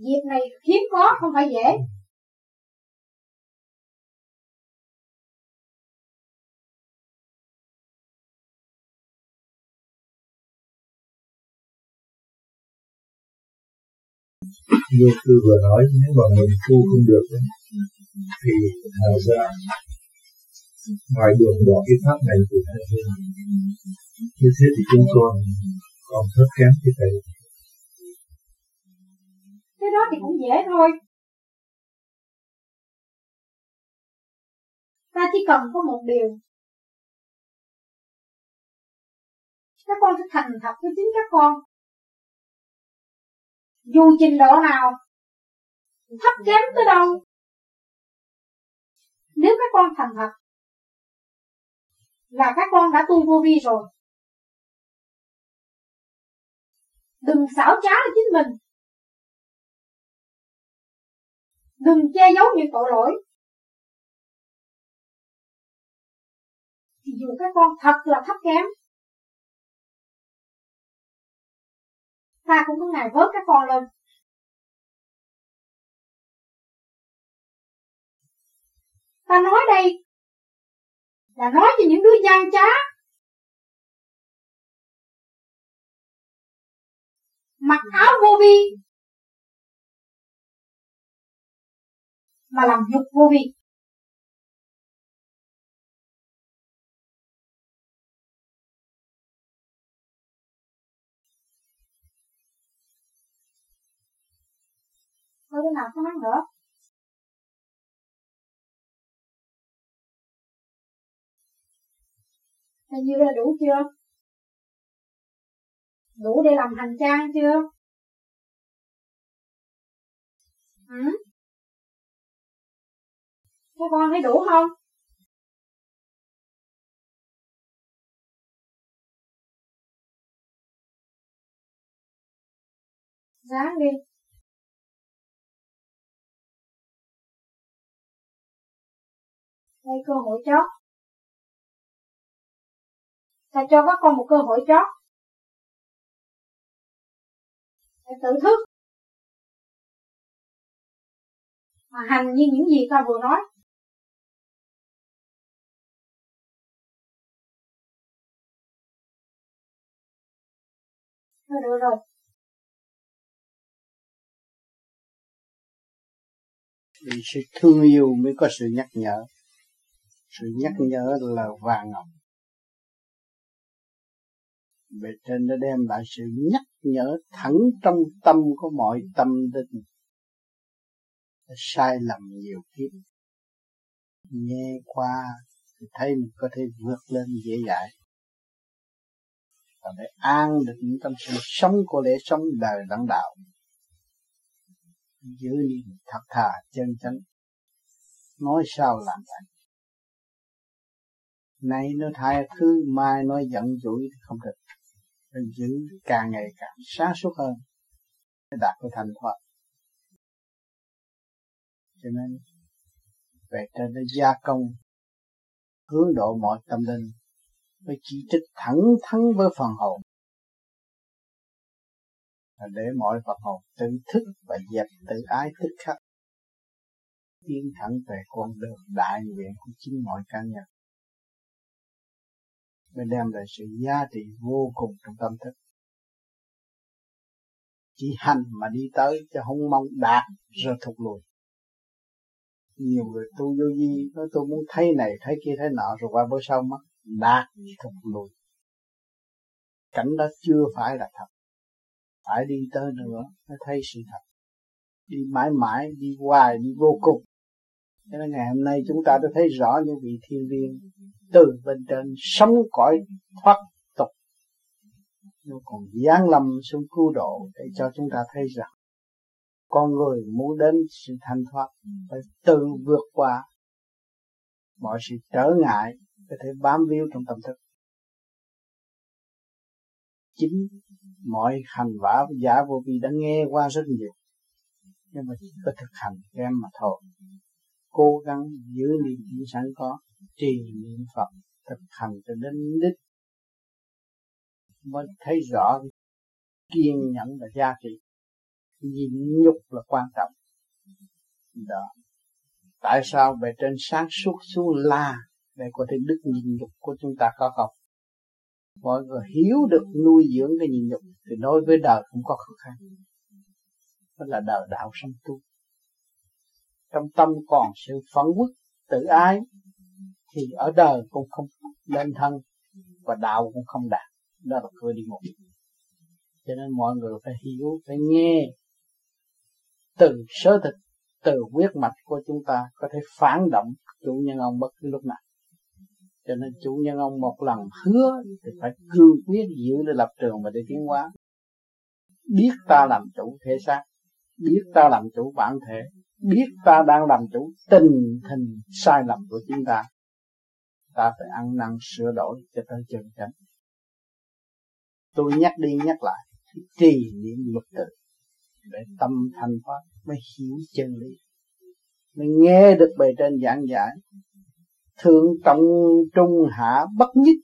Việc này hiếm có, không phải dễ. Như tôi vừa nói, nếu mà mình tu không được thì nào ra ngoài đường bỏ cái pháp này thì hay như thế thì chúng con còn thấp kém cái thầy cái đó thì cũng dễ thôi. Ta chỉ cần có một điều. Các con phải thành thật với chính các con. Dù trình độ nào, thấp kém tới đâu. Nếu các con thành thật, là các con đã tu vô vi rồi. Đừng xảo trá là chính mình. Đừng che giấu những tội lỗi. Thì dù các con thật là thấp kém, ta cũng có ngày vớt các con lên. Ta nói đây là nói cho những đứa gian trá mặc áo vô vi mà làm dục vô vị, Thôi cái nào không ăn nữa Hình như là đủ chưa? Đủ để làm hành trang chưa? Ừ? Các con thấy đủ không? Ráng đi. đây, cơ hội chót ta cho các con một cơ hội chót để tự thức mà hành như những gì ta vừa nói Thôi, được rồi. Vì sự thương yêu mới có sự nhắc nhở. Sự nhắc nhở là vàng ngọc. Bề trên đã đem lại sự nhắc nhở thẳng trong tâm của mọi tâm linh. Sai lầm nhiều kiếp. Nghe qua thì thấy mình có thể vượt lên dễ dãi và để an định trong sự sống của lễ sống đời lãnh đạo. Giữ niệm thật thà chân chánh, nói sao làm vậy? Nay nó thay thứ mai nói giận dỗi thì không được. Phải giữ càng ngày càng sáng suốt hơn, để đạt được thành thoát cho nên, về trên nó gia công, hướng độ mọi tâm linh phải chỉ trích thẳng thắn với phần hồn. Để mọi phần hồn tự thức và dẹp tự ái tức khắc. Tiến thẳng về con đường đại nguyện của chính mọi cá nhân. Mới đem lại sự giá trị vô cùng trong tâm thức. Chỉ hành mà đi tới chứ không mong đạt rồi thụt lùi. Nhiều người tu vô vi, nói tôi muốn thấy này, thấy kia, thấy nọ, rồi qua bữa sau mất đạt thụt lùi. Cảnh đó chưa phải là thật. Phải đi tới nữa mới thấy sự thật. Đi mãi mãi, đi hoài, đi vô cùng. Cho nên ngày hôm nay chúng ta đã thấy rõ những vị thiên viên từ bên trên sống cõi thoát tục. Nó còn giáng lâm xuống cứu độ để cho chúng ta thấy rằng con người muốn đến sự thanh thoát phải tự vượt qua mọi sự trở ngại có thể bám víu trong tâm thức. Chính mọi hành vả giả vô vi đã nghe qua rất nhiều. Nhưng mà chỉ có thực hành em mà thôi. Cố gắng giữ niềm tin sẵn có, trì niệm Phật, thực hành cho đến đích. Mới thấy rõ kiên nhẫn là giá trị nhịn nhục là quan trọng. Đó. Tại sao bề trên sáng suốt xuống la? Để có thể đức nhịn nhục của chúng ta có không? Mọi người hiểu được nuôi dưỡng cái nhịn nhục, thì đối với đời cũng có khó khăn. Đó là đời đạo sanh tu. Trong tâm còn sự phẫn quốc, tự ái, thì ở đời cũng không lên thân và đạo cũng không đạt. Đó là cửa đi ngục cho nên mọi người phải hiểu, phải nghe. Từ sớ thực, từ huyết mạch của chúng ta có thể phản động chủ nhân ông bất cứ lúc nào cho nên chủ nhân ông một lần hứa thì phải cương quyết giữ để lập trường và để tiến hóa. Biết ta làm chủ thể xác, biết ta làm chủ bản thể, biết ta đang làm chủ tình hình sai lầm của chúng ta ta phải ăn năn sửa đổi cho tới chân chánh. Tôi nhắc đi nhắc lại, trì niệm luật tự, để tâm thành thoát, mới hiểu chân lý, mới nghe được bề trên giảng giải thượng trọng trung hạ bất nhất,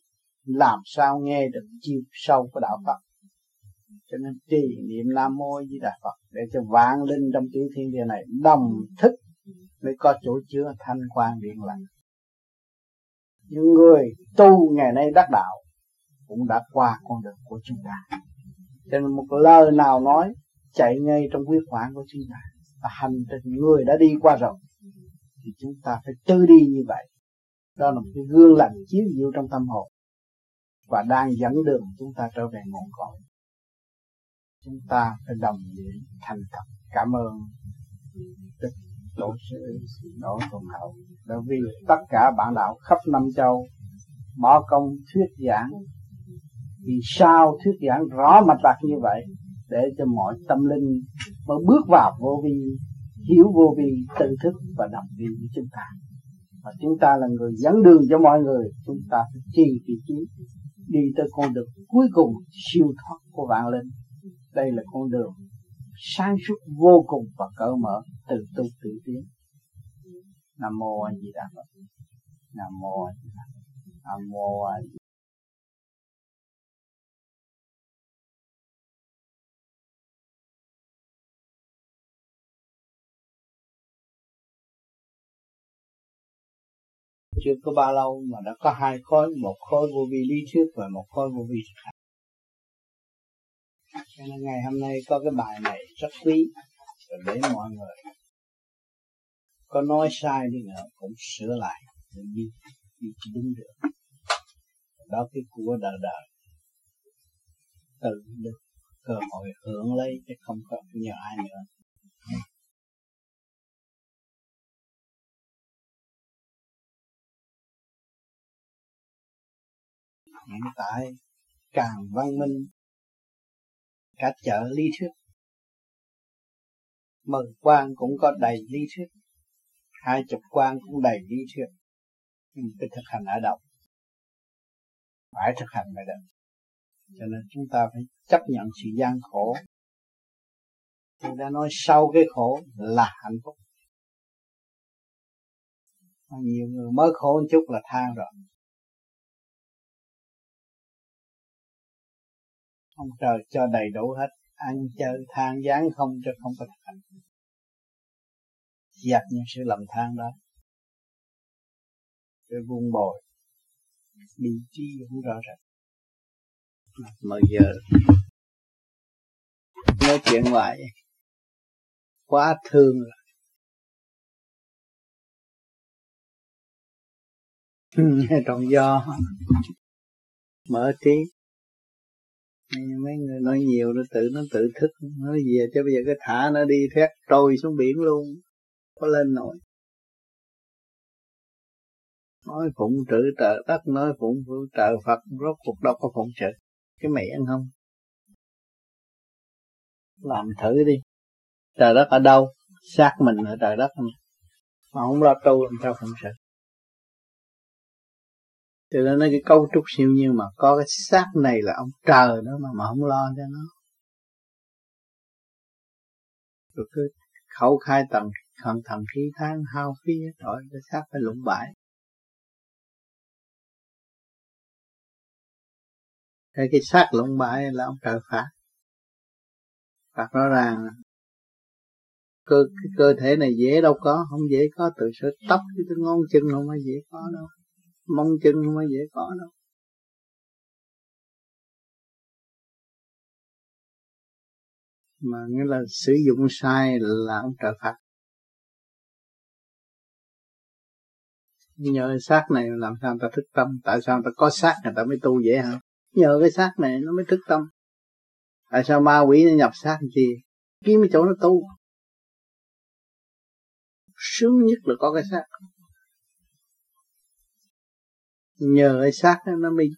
làm sao nghe được chiều sâu của đạo Phật? Cho nên trì niệm nam mô di đà phật để cho vạn linh trong tiểu thiên địa này đồng thức mới có chỗ chứa thanh quan điện lành. Những người tu ngày nay đắc đạo cũng đã qua con đường của chúng ta. Cho nên một lời nào nói chạy ngay trong huyết quản của chúng ta và hành trình người đã đi qua rồi, thì chúng ta phải tư đi như vậy đó là một cái gương lành chiếu diệu trong tâm hồn. Và đang dẫn đường chúng ta trở về nguồn cội. Chúng ta phải đồng điểm thành thật, cảm ơn. Đức tổ sư đỗ thuần hậu đã vì tất cả bạn đạo khắp năm châu bỏ công thuyết giảng. Vì sao thuyết giảng rõ mạch lạc như vậy? Để cho mọi tâm linh mới bước vào vô vi, hiểu vô vi tự thức và đồng viên với chúng ta và chúng ta là người dẫn đường cho mọi người. Chúng ta phải trì vị trí, đi tới con đường cuối cùng siêu thoát của vạn linh. Đây là con đường sáng suốt vô cùng và cởi mở từ tu tự tiến. Nam mô a di đà phật. Nam mô a di đà phật. Nam mô a di chưa có bao lâu mà đã có hai khối, một khối vô vi lý thuyết và một khối vô vi thực hành. Cho nên ngày hôm nay có cái bài này rất quý để mọi người có nói sai đi nữa cũng sửa lại để đi đi đúng được. Đó cái của đời đời tự được cơ hội hưởng lấy chứ không có nhờ ai nữa. Hiện tại càng văn minh. Cả chợ lý thuyết, mười quan cũng có đầy lý thuyết, hai chục quan cũng đầy lý thuyết. Nhưng cái thực hành ở đâu? Phải thực hành mới được. Cho nên chúng ta phải chấp nhận sự gian khổ. Người ta nói sau cái khổ là hạnh phúc. Nhiều người mới khổ một chút là than rồi. Ông trời cho đầy đủ hết. Ăn chơi, than gián không cho, không có thực hành. Dẹp những sự lầm than đó. Rồi buông bồi. Bị chi cũng rõ ràng. Mà giờ, nói chuyện ngoài quá thương rồi. Trong do mở trí mấy người nói nhiều, nó tự nó tự thức, nói về cho bây giờ cái thả nó đi, thét trôi xuống biển luôn. Có lên nổi. Nói phụng trữ trợ đất, nói phụng trữ trợ phật, rốt cuộc đâu có phụng sự cái mẹ ăn không? Làm thử đi. Trời đất ở đâu? Xác mình ở trời đất mà không lo tu làm sao phụng sự cho nên cái cấu trúc siêu nhiên mà có cái xác này là ông trời đó mà mà không lo cho nó. Rồi cứ khẩu khai tầng, thần thần khí tháng hao phí rồi, cái xác phải lụng bãi. Cái cái xác lụng bãi là ông trời phạt. Phạt rõ ràng cơ, cái cơ thể này dễ đâu có, không dễ có, từ sợi tóc tới ngón chân không phải dễ có đâu mong chân không phải dễ có đâu. Mà nghĩa là sử dụng sai là ông trời phạt nhờ xác này làm sao người ta thức tâm? Tại sao người ta có xác người ta mới tu dễ hả? Nhờ cái xác này nó mới thức tâm. Tại sao ma quỷ nó nhập xác chi? Kiếm cái chỗ nó tu. Sướng nhất là có cái xác nhờ cái xác đó, nó mới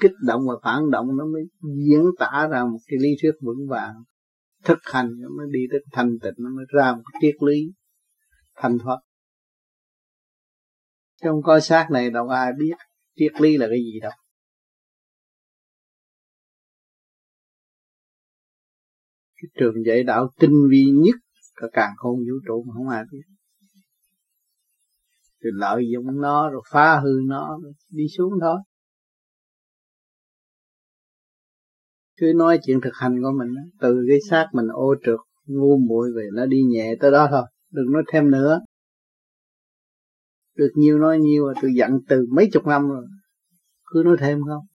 kích động và phản động nó mới diễn tả ra một cái lý thuyết vững vàng. Thực hành nó mới đi tới thành tịnh nó mới ra một cái triết lý thành thoát. Trong coi xác này đâu ai biết triết lý là cái gì đâu. Cái trường dạy đạo tinh vi nhất cả càng khôn vũ trụ mà không ai biết rồi lợi dụng nó rồi phá hư nó rồi đi xuống thôi. Cứ nói chuyện thực hành của mình từ cái xác mình ô trượt, ngu muội về nó đi nhẹ tới đó thôi, đừng nói thêm nữa. Được nhiều nói nhiều rồi, tôi dặn từ mấy chục năm rồi, cứ nói thêm không?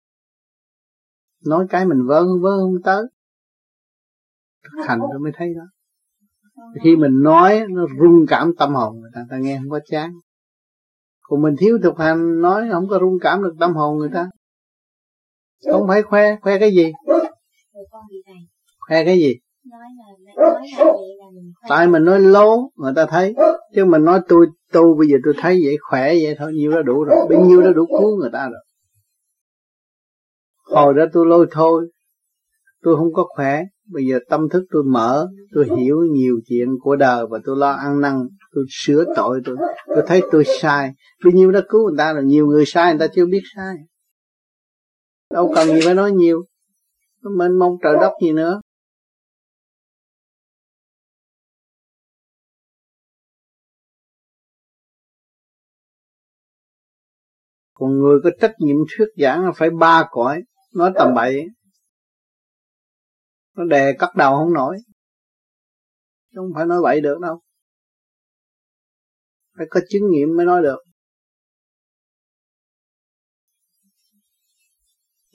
Nói cái mình vớ vớ không tới. Thực hành tôi mới thấy đó. Khi mình nói, nó rung cảm tâm hồn người ta ta nghe không có chán còn mình thiếu thực hành nói không có rung cảm được tâm hồn người ta. Không phải khoe khoe cái gì? Khoe cái gì? Tại mình nói lố người ta thấy. Chứ mình nói tôi tu bây giờ tôi thấy vậy khỏe vậy thôi nhiêu đó đủ rồi. Bao nhiêu đó đủ cứu người ta rồi. Hồi đó tôi lôi thôi. Tôi không có khỏe bây giờ tâm thức tôi mở, tôi hiểu nhiều chuyện của đời và tôi lo ăn năn, tôi sửa tội tôi. Tôi thấy tôi sai. Vì nhiêu đã cứu người ta là nhiều người sai, người ta chưa biết sai. Đâu cần gì phải nói nhiều. Mình mong trời đất gì nữa. Còn người có trách nhiệm thuyết giảng là phải ba cõi, nói tầm bậy nó đè cắt đầu không nổi. Không phải nói bậy được đâu. Phải có chứng nghiệm mới nói được.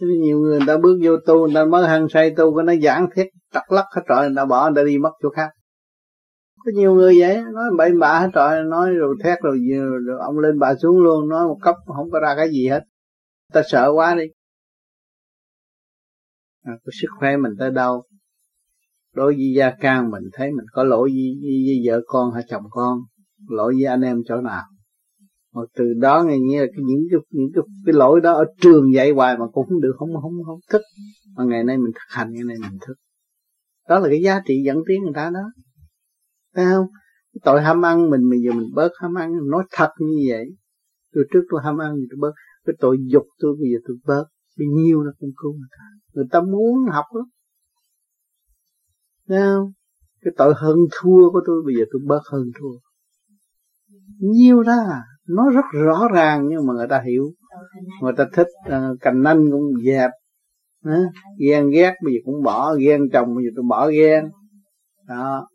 Nhiều người, người ta bước vô tu người ta mới hăng say tu cái nó giảng thiết trật lắc hết trọi người ta bỏ người ta đi mất chỗ khác. Có nhiều người vậy nói bậy bạ hết trọi nói rồi thét rồi, rồi, rồi ông lên bà xuống luôn nói một cấp không có ra cái gì hết. Ta sợ quá đi. À, có sức khỏe mình tới đâu? Đối với gia can mình thấy mình có lỗi với, với, với vợ con hay chồng con lỗi với anh em chỗ nào. Mà từ đó nghe như là cái những cái những cái, cái lỗi đó ở trường dạy hoài mà cũng không được không không không thức. Mà ngày nay mình thực hành ngày nay mình thức. Đó là cái giá trị dẫn tiến người ta đó. Thấy không? Tội ham ăn mình bây giờ mình bớt ham ăn. Nói thật như vậy. Tôi trước tôi ham ăn tôi bớt. Cái tội dục tôi bây giờ tôi bớt. Bao nhiêu nó cũng cứu người ta. Người ta muốn học lắm thấy không cái tội hơn thua của tôi bây giờ tôi bớt hơn thua. Nhiêu đó nó rất rõ ràng nhưng mà người ta hiểu. Người ta thích uh, cành nanh cũng dẹp uh, ghen ghét bây giờ cũng bỏ. Ghen chồng bây giờ tôi bỏ ghen. Đó.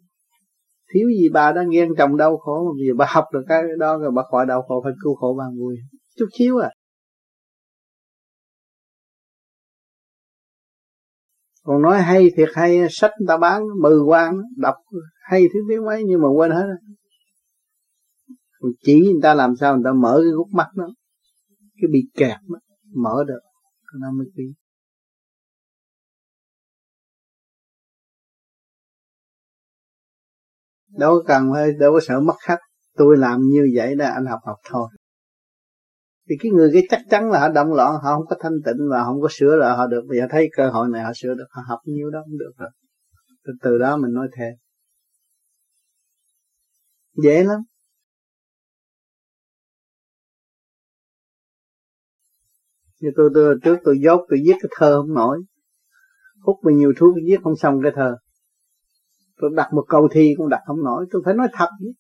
Thiếu gì bà đang ghen chồng đau khổ mà bây giờ bà học được cái đó rồi bà khỏi đau khổ phải cứu khổ bà vui chút xíu à. Còn nói hay thiệt hay, sách người ta bán, mừ quan đọc hay thứ biết mấy, nhưng mà quên hết rồi chỉ người ta làm sao người ta mở cái gút mắt đó, cái bị kẹt đó, mở được nó mới quý đâu có cần phải, đâu có sợ mất khách. Tôi làm như vậy đó, anh học học thôi thì cái người cái chắc chắn là họ động loạn họ không có thanh tịnh và không có sửa lại họ được. Bây giờ thấy cơ hội này họ sửa được họ học nhiêu đó cũng được rồi. Từ, từ đó mình nói thêm dễ lắm. Như tôi, tôi trước tôi dốt tôi viết cái thơ không nổi. Hút bao nhiêu thuốc viết không xong cái thơ. Tôi đặt một câu thi cũng đặt không nổi. Tôi phải nói thật chứ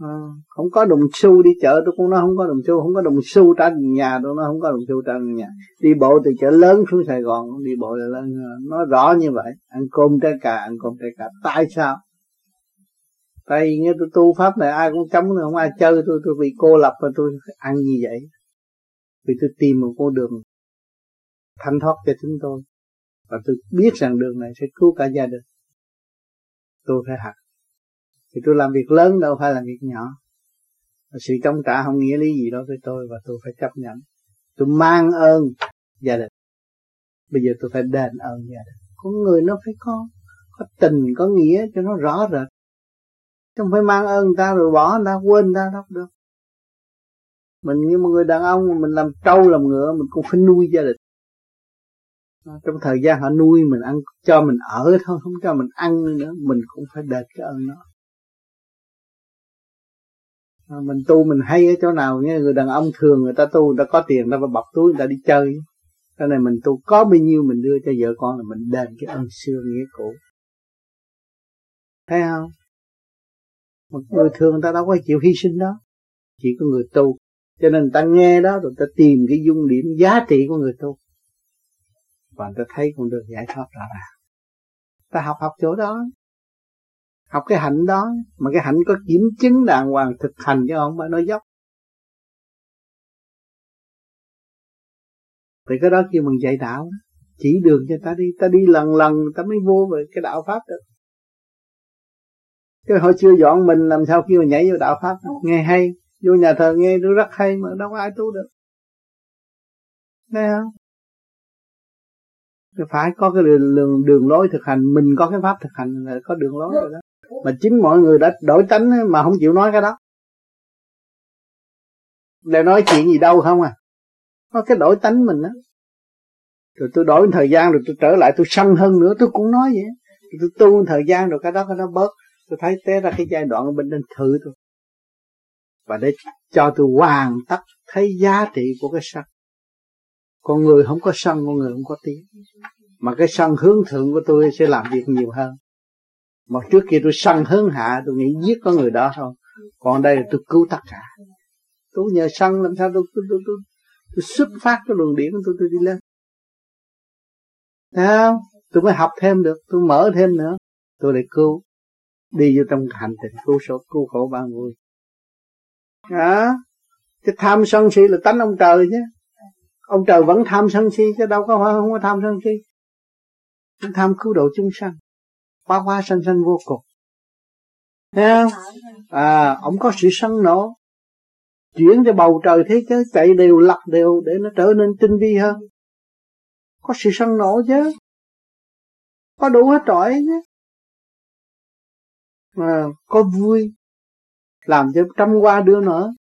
à, không có đồng xu đi chợ tôi cũng nói không có đồng xu không có đồng xu trả nhà tôi nói không có đồng xu trả nhà. Đi bộ từ chợ lớn xuống Sài Gòn đi bộ là lớn ờ, nó rõ như vậy ăn cơm trái cà ăn cơm trái cà. Tại sao? Tại vì nghe tôi tu pháp này ai cũng chống không ai chơi tôi tôi bị cô lập và tôi ăn như vậy. Vì tôi tìm một con đường thanh thoát cho chúng tôi. Và tôi biết rằng đường này sẽ cứu cả gia đình. Tôi phải học thì tôi làm việc lớn đâu phải là việc nhỏ. Và sự chống trả không nghĩa lý gì đó với tôi và tôi phải chấp nhận. Tôi mang ơn gia đình. Bây giờ tôi phải đền ơn gia đình. Con người nó phải có có tình, có nghĩa cho nó rõ rệt. Không phải mang ơn người ta rồi bỏ người ta, quên người ta đâu được mình như một người đàn ông mình làm trâu, làm ngựa, mình cũng phải nuôi gia đình. Ờ, trong thời gian họ nuôi mình ăn, cho mình ở thôi, không cho mình ăn nữa, mình cũng phải đền cái ơn nó À, mình tu mình hay ở chỗ nào, nghe người đàn ông thường người ta tu, người ta có tiền, người ta bọc túi, người ta đi chơi. Cái này mình tu có bao nhiêu mình đưa cho vợ con là mình đền cái ơn xưa nghĩa cũ. Thấy không? Một người thường người ta đâu có chịu hy sinh đó. Chỉ có người tu. Cho nên người ta nghe đó rồi ta tìm cái dung điểm giá trị của người tu. Và người ta thấy con đường giải thoát rõ ràng. Ta học học chỗ đó học cái hạnh đó mà cái hạnh có kiểm chứng đàng hoàng thực hành chứ không phải nói dốc. Thì cái đó kêu mình dạy đạo chỉ đường cho ta đi ta đi lần lần ta mới vô về cái đạo pháp được. Cái họ chưa dọn mình làm sao kêu nhảy vô đạo pháp nghe hay vô nhà thờ nghe nó rất hay mà đâu có ai tu được. Thấy không? Phải có cái đường, đường, đường lối thực hành Mình có cái pháp thực hành là có đường lối rồi đó. Mà chính mọi người đã đổi tánh mà không chịu nói cái đó. Để nói chuyện gì đâu không à? Có cái đổi tánh mình đó Rồi tôi đổi thời gian rồi tôi trở lại, tôi săn hơn nữa, tôi cũng nói vậy. Tôi tu thời gian rồi cái đó cái đó bớt. Tôi thấy té ra cái giai đoạn ở bên trên thử tôi và để cho tôi hoàn tất thấy giá trị của cái sân. Con người không có sân, con người không có tiếng. Mà cái sân hướng thượng của tôi sẽ làm việc nhiều hơn mà trước kia tôi săn hướng hạ tôi nghĩ giết có người đó thôi. Còn đây là tôi cứu tất cả. Tôi nhờ săn làm sao tôi tôi tôi, tôi, tôi xuất phát cái luồng điển của tôi tôi đi lên. Thấy không? Tôi mới học thêm được, tôi mở thêm nữa. Tôi lại cứu. Đi vô trong hành trình cứu số, cứu khổ ba vui à, cái tham sân si là tánh ông trời chứ. Ông trời vẫn tham sân si chứ đâu có phải không có tham sân si. Tham cứu độ chúng sanh quá hoa sanh sanh vô cùng. Thấy không? À ông có sự sân nổ. Chuyển cho bầu trời thế giới, chạy đều lặp đều để nó trở nên tinh vi hơn. Có sự sân nổ chứ. Có đủ hết trọi chứ. Mà có vui, làm cho trăm qua đưa nữa